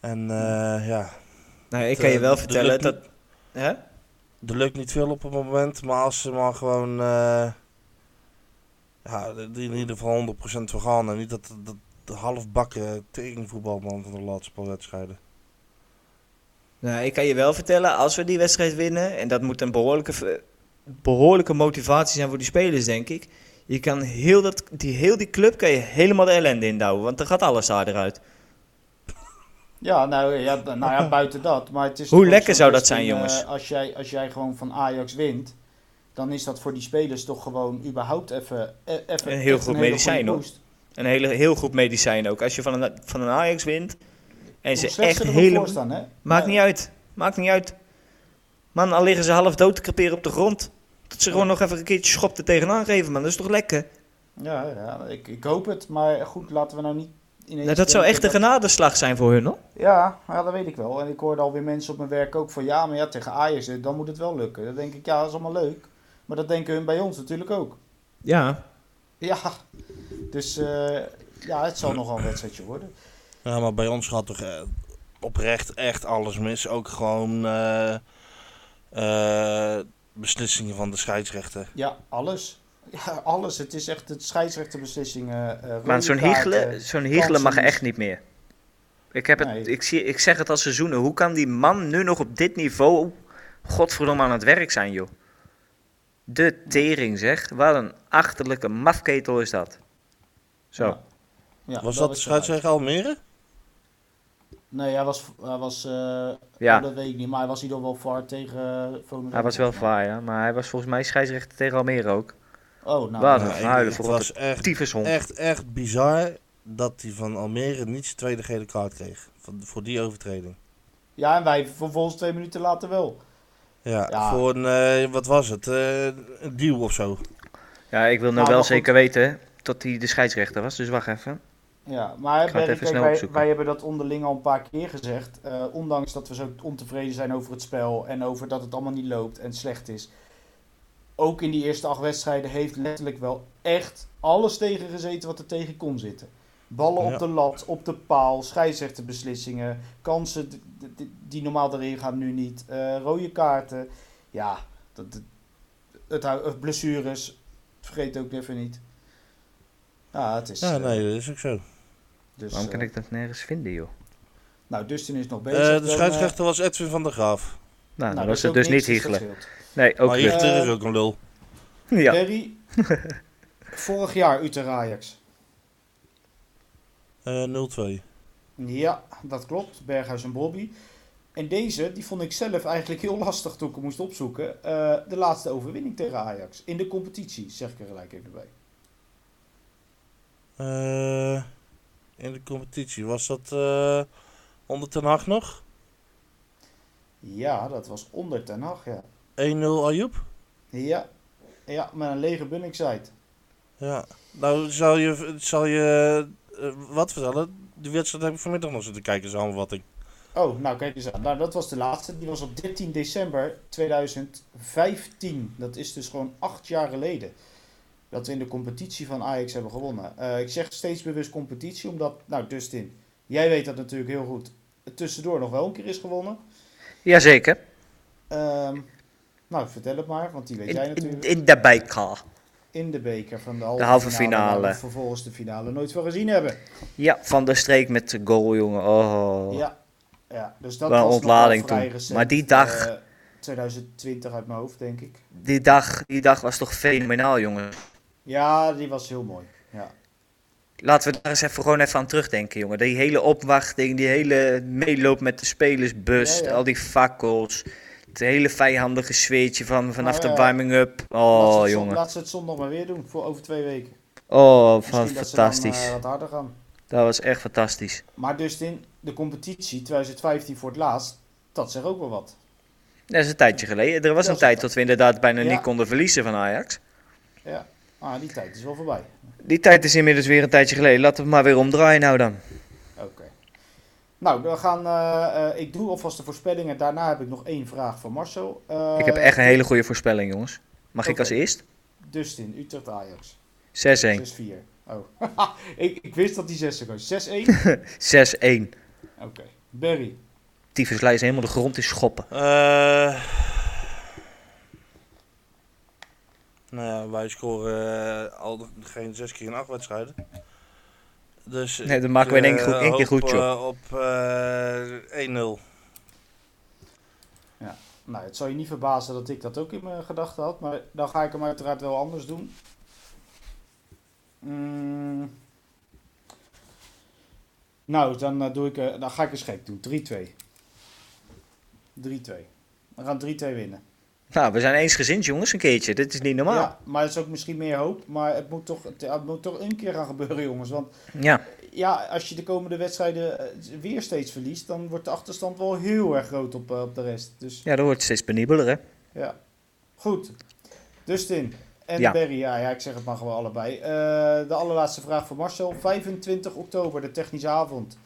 En eh, ja, Nou, ik kan je wel vertellen dat... Hè? er lukt niet veel op het moment, maar als ze maar gewoon, eh, ja, er in ieder geval 100% voor gaan. En niet dat, dat, dat halfbakken tegenvoetbalman van de laatste paar wedstrijden. Nou, ik kan je wel vertellen, als we die wedstrijd winnen, en dat moet een behoorlijke, behoorlijke motivatie zijn voor die spelers, denk ik. Je kan heel, dat, die, heel die club kan je helemaal de ellende indouwen, want dan gaat alles daar eruit. (laughs) Ja, nou ja, nou ja, buiten dat. Maar het is Hoe lekker zo, zou dat zijn, jongens? eh, als, jij, als jij gewoon van Ajax wint, dan is dat voor die spelers toch gewoon überhaupt even, e- even Een heel goed medicijn, hoor. Een hele, heel goed medicijn ook. Als je van een, van een Ajax wint en Hoe ze echt helemaal... staan? Maakt Ja. niet uit. Maakt niet uit. Man, al liggen ze half dood te creperen op de grond. Dat ze gewoon nog even een keertje schop er tegenaan geven, man. Dat is toch lekker? Ja, ja ik, ik hoop het. Maar goed, laten we nou niet. Nou, dat zou echt een genadeslag zijn voor hun, hoor. Ja, ja, dat weet ik wel. En ik hoorde alweer mensen op mijn werk ook van... Ja, maar ja, tegen Ajax, eh, dan moet het wel lukken. Dan denk ik, ja, dat is allemaal leuk. Maar dat denken hun bij ons natuurlijk ook. Ja. Ja, dus eh, ja, het zal nogal een wedstrijdje worden. Ja, maar bij ons gaat toch eh, oprecht echt alles mis. Ook gewoon eh, eh, beslissingen van de scheidsrechter. Ja, alles. Ja, alles. Het is echt het scheidsrechterbeslissingen. eh Maar zo'n hiegelen, zo'n hiegelen mag echt niet meer. Ik, heb het, Nee. ik, zie, ik zeg het al seizoenen. Hoe kan die man nu nog op dit niveau godverdomme aan het werk zijn, joh? De tering, zeg. Wat een achterlijke mafketel is dat. Zo. Ja. Ja, Was dat de is scheidsrechter Almere? Nee, hij was, hij was eh, Ja. oh, dat weet ik niet, maar hij was hier wel VAR tegen uh, Volendam. Hij was wel vaar, ja. Maar hij was volgens mij scheidsrechter tegen Almere ook. Oh, nou. Wat ja. een voor was echt, Tyfushond. echt, echt bizar dat hij van Almere niet zijn tweede gele kaart kreeg. Voor, voor die overtreding. Ja, en wij vervolgens twee minuten later wel. Ja, Ja. voor een, eh, wat was het? eh, een duw of zo. Ja, ik wil nou Nou, wel goed. zeker weten tot hij de scheidsrechter was. Dus wacht even. Ja, maar ga het Berry, even kijk, snel wij, opzoeken. wij hebben dat onderling al een paar keer gezegd. Eh, ondanks dat we zo ontevreden zijn over het spel en over dat het allemaal niet loopt en slecht is. Ook in die eerste acht wedstrijden heeft letterlijk wel echt alles tegengezeten wat er tegen kon zitten. Ballen Ja. op de lat, op de paal, scheidsrechterbeslissingen, kansen die normaal erin gaan nu niet, eh, rode kaarten. Ja, dat, dat- het, hou- eh, blessures, vergeet ook even niet. Ja, het is... Ja, eh, nee, dat is ook zo. dus, Waarom kan eh, ik dat nergens vinden, joh? nou, Dustin is nog bezig. Eh, de scheidsrechter was Edwin van der Graaf. Nou, nou, dat was is het dus niet hiegelen. Nee, ook maar is ook een lul. (laughs) Ja. Vorig jaar Utrecht Ajax. Eh 0-2. Ja, dat klopt. Berghuis en Bobby. En deze, die vond ik zelf eigenlijk heel lastig toen ik hem moest opzoeken. Eh, de laatste overwinning tegen Ajax. In de competitie, zeg ik er gelijk even bij. Eh, in de competitie. Was dat eh, onder Ten Hag nog? 1-0 Ja, dat was onder Ten Hag, ja. Ayoub? Ja, ja met een lege Bunningside. Ja. Nou, zal je, zal je wat vertellen? Die wedstrijd heb ik vanmiddag nog zitten kijken, samenvatting. Oh, nou kijk eens aan. Nou, dat was de laatste. Die was op 13 december 2015. Dat is dus gewoon acht jaar geleden. Dat we in de competitie van Ajax hebben gewonnen. Eh, ik zeg steeds bewust competitie, omdat, nou Dustin, jij weet dat natuurlijk heel goed. Het tussendoor nog wel een keer is gewonnen. Jazeker. Ehm, nou, vertel het maar, want die weet jij In, in, natuurlijk. in de bijka. In de beker van de halve, De halve waar finale. we vervolgens de finale nooit van gezien hebben. Ja, van de streek met de goal, jongen. Oh. Ja, ja, dus dat Wel was ontlading toen. recent, Maar die dag- eh, 2020 uit mijn hoofd, denk ik. Die, dag, die dag was toch fenomenaal, jongen. Ja, die was heel mooi. Ja. Laten we daar eens even, gewoon even aan terugdenken, jongen. Die hele opwachting, die hele meeloop met de spelersbus, Ja, ja. al die fakkels. Het hele vijandige sfeertje van, vanaf Nou de warming-up. laat, Oh, zon- jongen. laat ze het zondag maar weer doen, voor over twee weken. Oh, Misschien van, dat dan fantastisch. eh, wat harder gaan. Dat was echt fantastisch. Maar dus in de competitie 2015 voor het laatst, dat zegt ook wel wat. Dat is een tijdje geleden. Er was Dat een tijd dat we inderdaad bijna Ja. niet konden verliezen van Ajax. Ja, ah, die tijd is wel voorbij. Die tijd is inmiddels weer een tijdje geleden. Laten we het maar weer omdraaien nou dan. Nou, we gaan, eh, eh, ik doe alvast de voorspellingen. Daarna heb ik nog één vraag van Marcel. Eh, Ik heb echt een hele goede voorspelling, jongens. Mag ik als eerst? 6-1. Dustin, Utrecht Ajax. 6-4. Oh, (laughs) ik, ik wist dat die 6 zou komen. 6-1? 6-1. (laughs) Oké. Barry. Tyfuslij is helemaal de grond in schoppen. Eh nou ja, wij scoren eh, al geen zes keer in acht wedstrijden. Dus Nee, dan maken we in één keer ik, goed- één keer goed, joh. eh, op eh 1-0. Nou, het zal je niet verbazen dat ik dat ook in mijn gedachten had, maar dan ga ik hem uiteraard wel anders doen. Mm. Nou, dan, eh, doe ik, eh, dan ga ik eens gek doen. 3-2. 3-2. We gaan 3-2 winnen. Nou, we zijn eensgezind, jongens, een keertje. Dit is niet normaal. Ja, maar het is ook misschien meer hoop. Maar het moet toch, het, het moet toch een keer gaan gebeuren, jongens. Want Ja. ja, als je de komende wedstrijden eh, weer steeds verliest, dan wordt de achterstand wel heel erg groot op, eh, op de rest. Dus ja, dat wordt steeds penibeler, hè? ja. Goed. Dustin en Ja. Berry, ja, ja, ik zeg het maar gewoon allebei. Eh, de allerlaatste vraag voor Marcel. 25 oktober, de technische avond.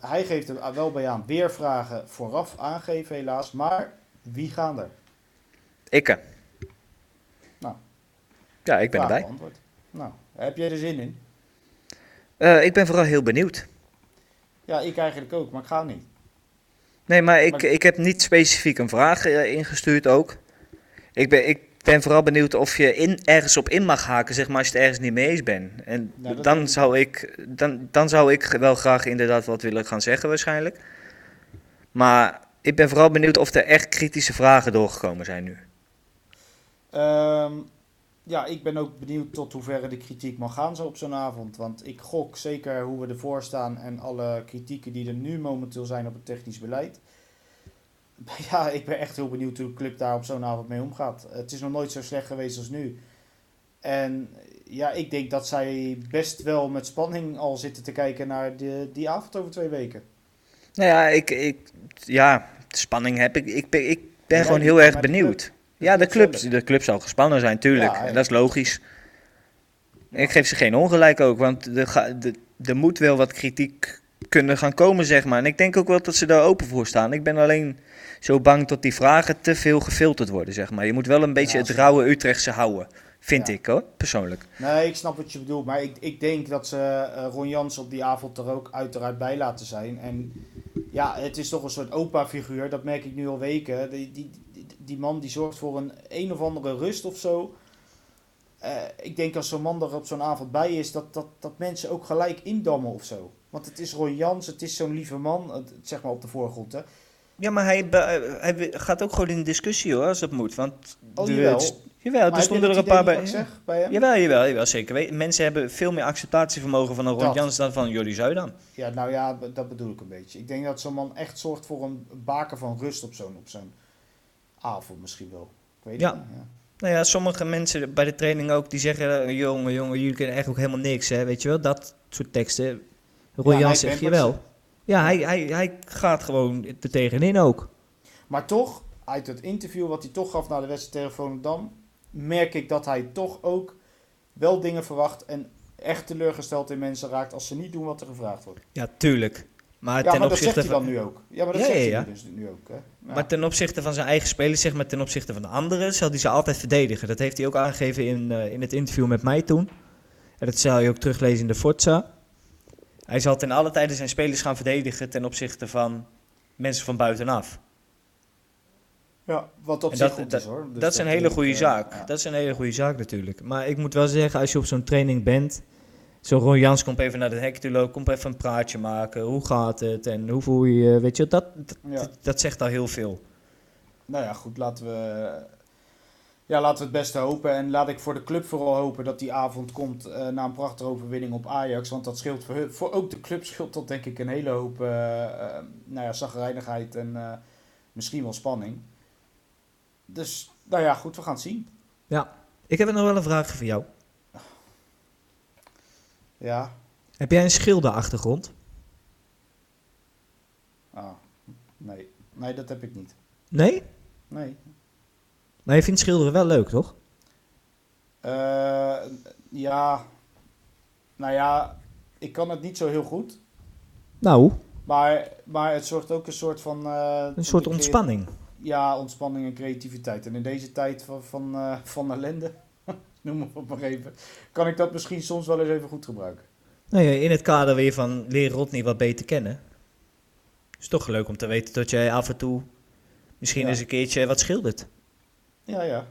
Hij geeft er wel bij aan. Weer vragen vooraf aangeven, helaas. Maar wie gaan er? Ikke. Nou. Ja, ik ben erbij. beantwoord. Nou, heb jij er zin in? Eh, ik ben vooral heel benieuwd. Ja, ik eigenlijk ook, maar ik ga niet. Nee, maar ik, Maar- ik heb niet specifiek een vraag eh, ingestuurd ook. Ik ben, ik ben vooral benieuwd of je in, ergens op in mag haken, zeg maar, als je het ergens niet mee eens bent. En Nou, dan, ik zou ik, dan, dan zou ik wel graag inderdaad wat willen gaan zeggen waarschijnlijk. Maar ik ben vooral benieuwd of er echt kritische vragen doorgekomen zijn nu. Ehm, ja, ik ben ook benieuwd tot hoeverre de kritiek mag gaan zo op zo'n avond. Want ik gok zeker hoe we ervoor staan en alle kritieken die er nu momenteel zijn op het technisch beleid. (laughs) Ja, ik ben echt heel benieuwd hoe de club daar op zo'n avond mee omgaat. Het is nog nooit zo slecht geweest als nu. En ja, ik denk dat zij best wel met spanning al zitten te kijken naar de, die avond over twee weken. Nou ja, ik, ik, ja spanning heb ik. Ik ben, ik ben gewoon heel erg benieuwd. Ja, de club de club zal gespannen zijn, tuurlijk. Ja, dat is logisch. Ik geef ze geen ongelijk ook, want er, moet wel wat kritiek kunnen gaan komen, zeg maar. En ik denk ook wel dat ze daar open voor staan. Ik ben alleen zo bang dat die vragen te veel gefilterd worden, zeg maar. Je moet wel een beetje Ja, het rauwe Utrechtse houden, vind ik hoor, persoonlijk. Nee, ik snap wat je bedoelt. Maar ik, ik denk dat ze eh, Ron Jans op die avond er ook uiteraard bij laten zijn. En ja, het is toch een soort opa-figuur. Dat merk ik nu al weken. Die, die, die, man die zorgt voor een een of andere rust of zo. Eh, ik denk als zo'n man er op zo'n avond bij is, dat, dat, dat mensen ook gelijk indammen of zo. Want het is Ron Jans, het is zo'n lieve man, het- zeg maar op de voorgrond. Hè. Ja, maar hij, hij gaat ook gewoon in discussie hoor, als het moet. Want Oh, de- jawel. het- jawel, er stonden er een paar bij. zeg, bij hem? Jawel, jawel, jawel, zeker. Mensen hebben veel meer acceptatievermogen van een Ron Dat. Jans dan van Jordi Zuidam. Ja, nou ja, dat bedoel ik een beetje. Ik denk dat zo'n man echt zorgt voor een baken van rust op zo'n, op zo'n avond misschien wel. Ik weet Ja. niet. Ja. Nou ja, sommige mensen bij de training ook, die zeggen... Jongen, jongen, jullie kunnen echt ook helemaal niks, hè. Weet je wel, dat soort teksten. Ron Ja, Jans hij zegt je wel. Ja, hij, hij, hij gaat gewoon er tegenin ook. Maar toch, uit het interview wat hij toch gaf na de wedstrijd tegen Volendam, merk ik dat hij toch ook wel dingen verwacht en echt teleurgesteld in mensen raakt als ze niet doen wat er gevraagd wordt. Ja, tuurlijk. Maar ja, ten maar dat zegt opzichte hij dan van... nu ook. Ja, maar dat Ja, zegt ja, hij dus nu ook. Hè? Maar ten opzichte van zijn eigen spelers, zeg maar ten opzichte van de anderen, zal hij ze altijd verdedigen. Dat heeft hij ook aangegeven in, eh, in het interview met mij toen. En dat zal je ook teruglezen in de Forza. Hij zal ten alle tijden zijn spelers gaan verdedigen ten opzichte van mensen van buitenaf. ja, wat op En zich dat- goed dat- is hoor. Dus dat is een hele goede eh, zaak. Dat is een hele goede zaak natuurlijk. Maar ik moet wel zeggen, als je op zo'n training bent, zo Ron Jans komt even naar de hek toe lopen, komt even een praatje maken. Hoe gaat het en hoe voel je je, weet je, dat, dat, Ja. dat, dat zegt al heel veel. Nou ja, goed, laten we, ja, laten we het beste hopen. En laat ik voor de club vooral hopen dat die avond komt eh, na een prachtige overwinning op Ajax. Want dat scheelt voor, hun- voor ook de club scheelt dat denk ik een hele hoop eh, nou ja, zagrijnigheid en misschien wel spanning. Dus, nou ja, goed, we gaan het zien. Ja, ik heb nog wel een vraag voor jou. Ja, Heb jij een schilderachtergrond? ah, nee. Nee, dat heb ik niet. Nee? Nee. Maar je vindt schilderen wel leuk, toch? Eh, ja, nou ja, ik kan het niet zo heel goed. Nou, Maar, maar het zorgt ook een soort van... eh, een soort ontspanning. Ja, ontspanning en creativiteit. En in deze tijd van, van, eh, van ellende, (laughs) noem het maar even, kan ik dat misschien soms wel eens even goed gebruiken. Nou ja, in het kader weer van leer Rodney wat beter kennen. Is toch leuk om te weten dat jij af en toe misschien Ja. eens een keertje wat schildert. Ja, ja.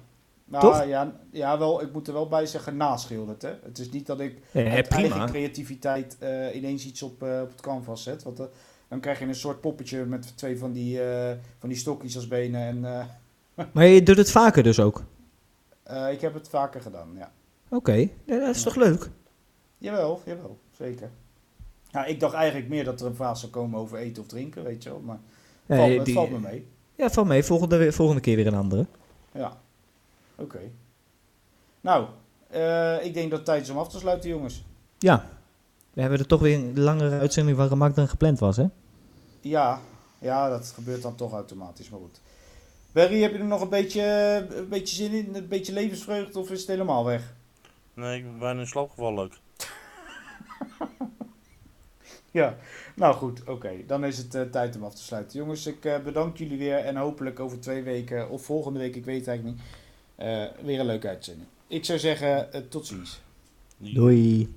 Nou, Toch? Ja, ja, wel, ik moet er wel bij zeggen naschilderd. Hè. Het is niet dat ik Ja, uit eigen creativiteit eh, ineens iets op, eh, op het canvas zet. Want eh, dan krijg je een soort poppetje met twee van die, van die stokjes als benen. En (laughs) Maar je doet het vaker dus ook? Eh, ik heb het vaker gedaan, ja. Oké, ja, dat is toch leuk? Jawel, jawel, zeker. Ja, ik dacht eigenlijk meer dat er een vraag zou komen over eten of drinken, weet je wel. Maar Nee, valt, het valt me mee. Ja, van mee. Volgende, volgende keer weer een andere. Ja, oké. Nou, eh, ik denk dat het tijd is om af te sluiten, jongens. Ja. We hebben er toch weer een langere uitzending van gemaakt dan gepland was, hè? Ja, ja, dat gebeurt dan toch automatisch, maar goed. Barry, heb je er nog een beetje, een beetje zin in? Een beetje levensvreugde of is het helemaal weg? Nee, ik ben bijna in slaap gevallen ook. (laughs) Ja, nou goed, oké. Dan is het eh, tijd om af te sluiten. Jongens, ik eh, bedank jullie weer en hopelijk over twee weken of volgende week, ik weet het eigenlijk niet, eh, weer een leuke uitzending. Ik zou zeggen, eh, tot ziens. Doei.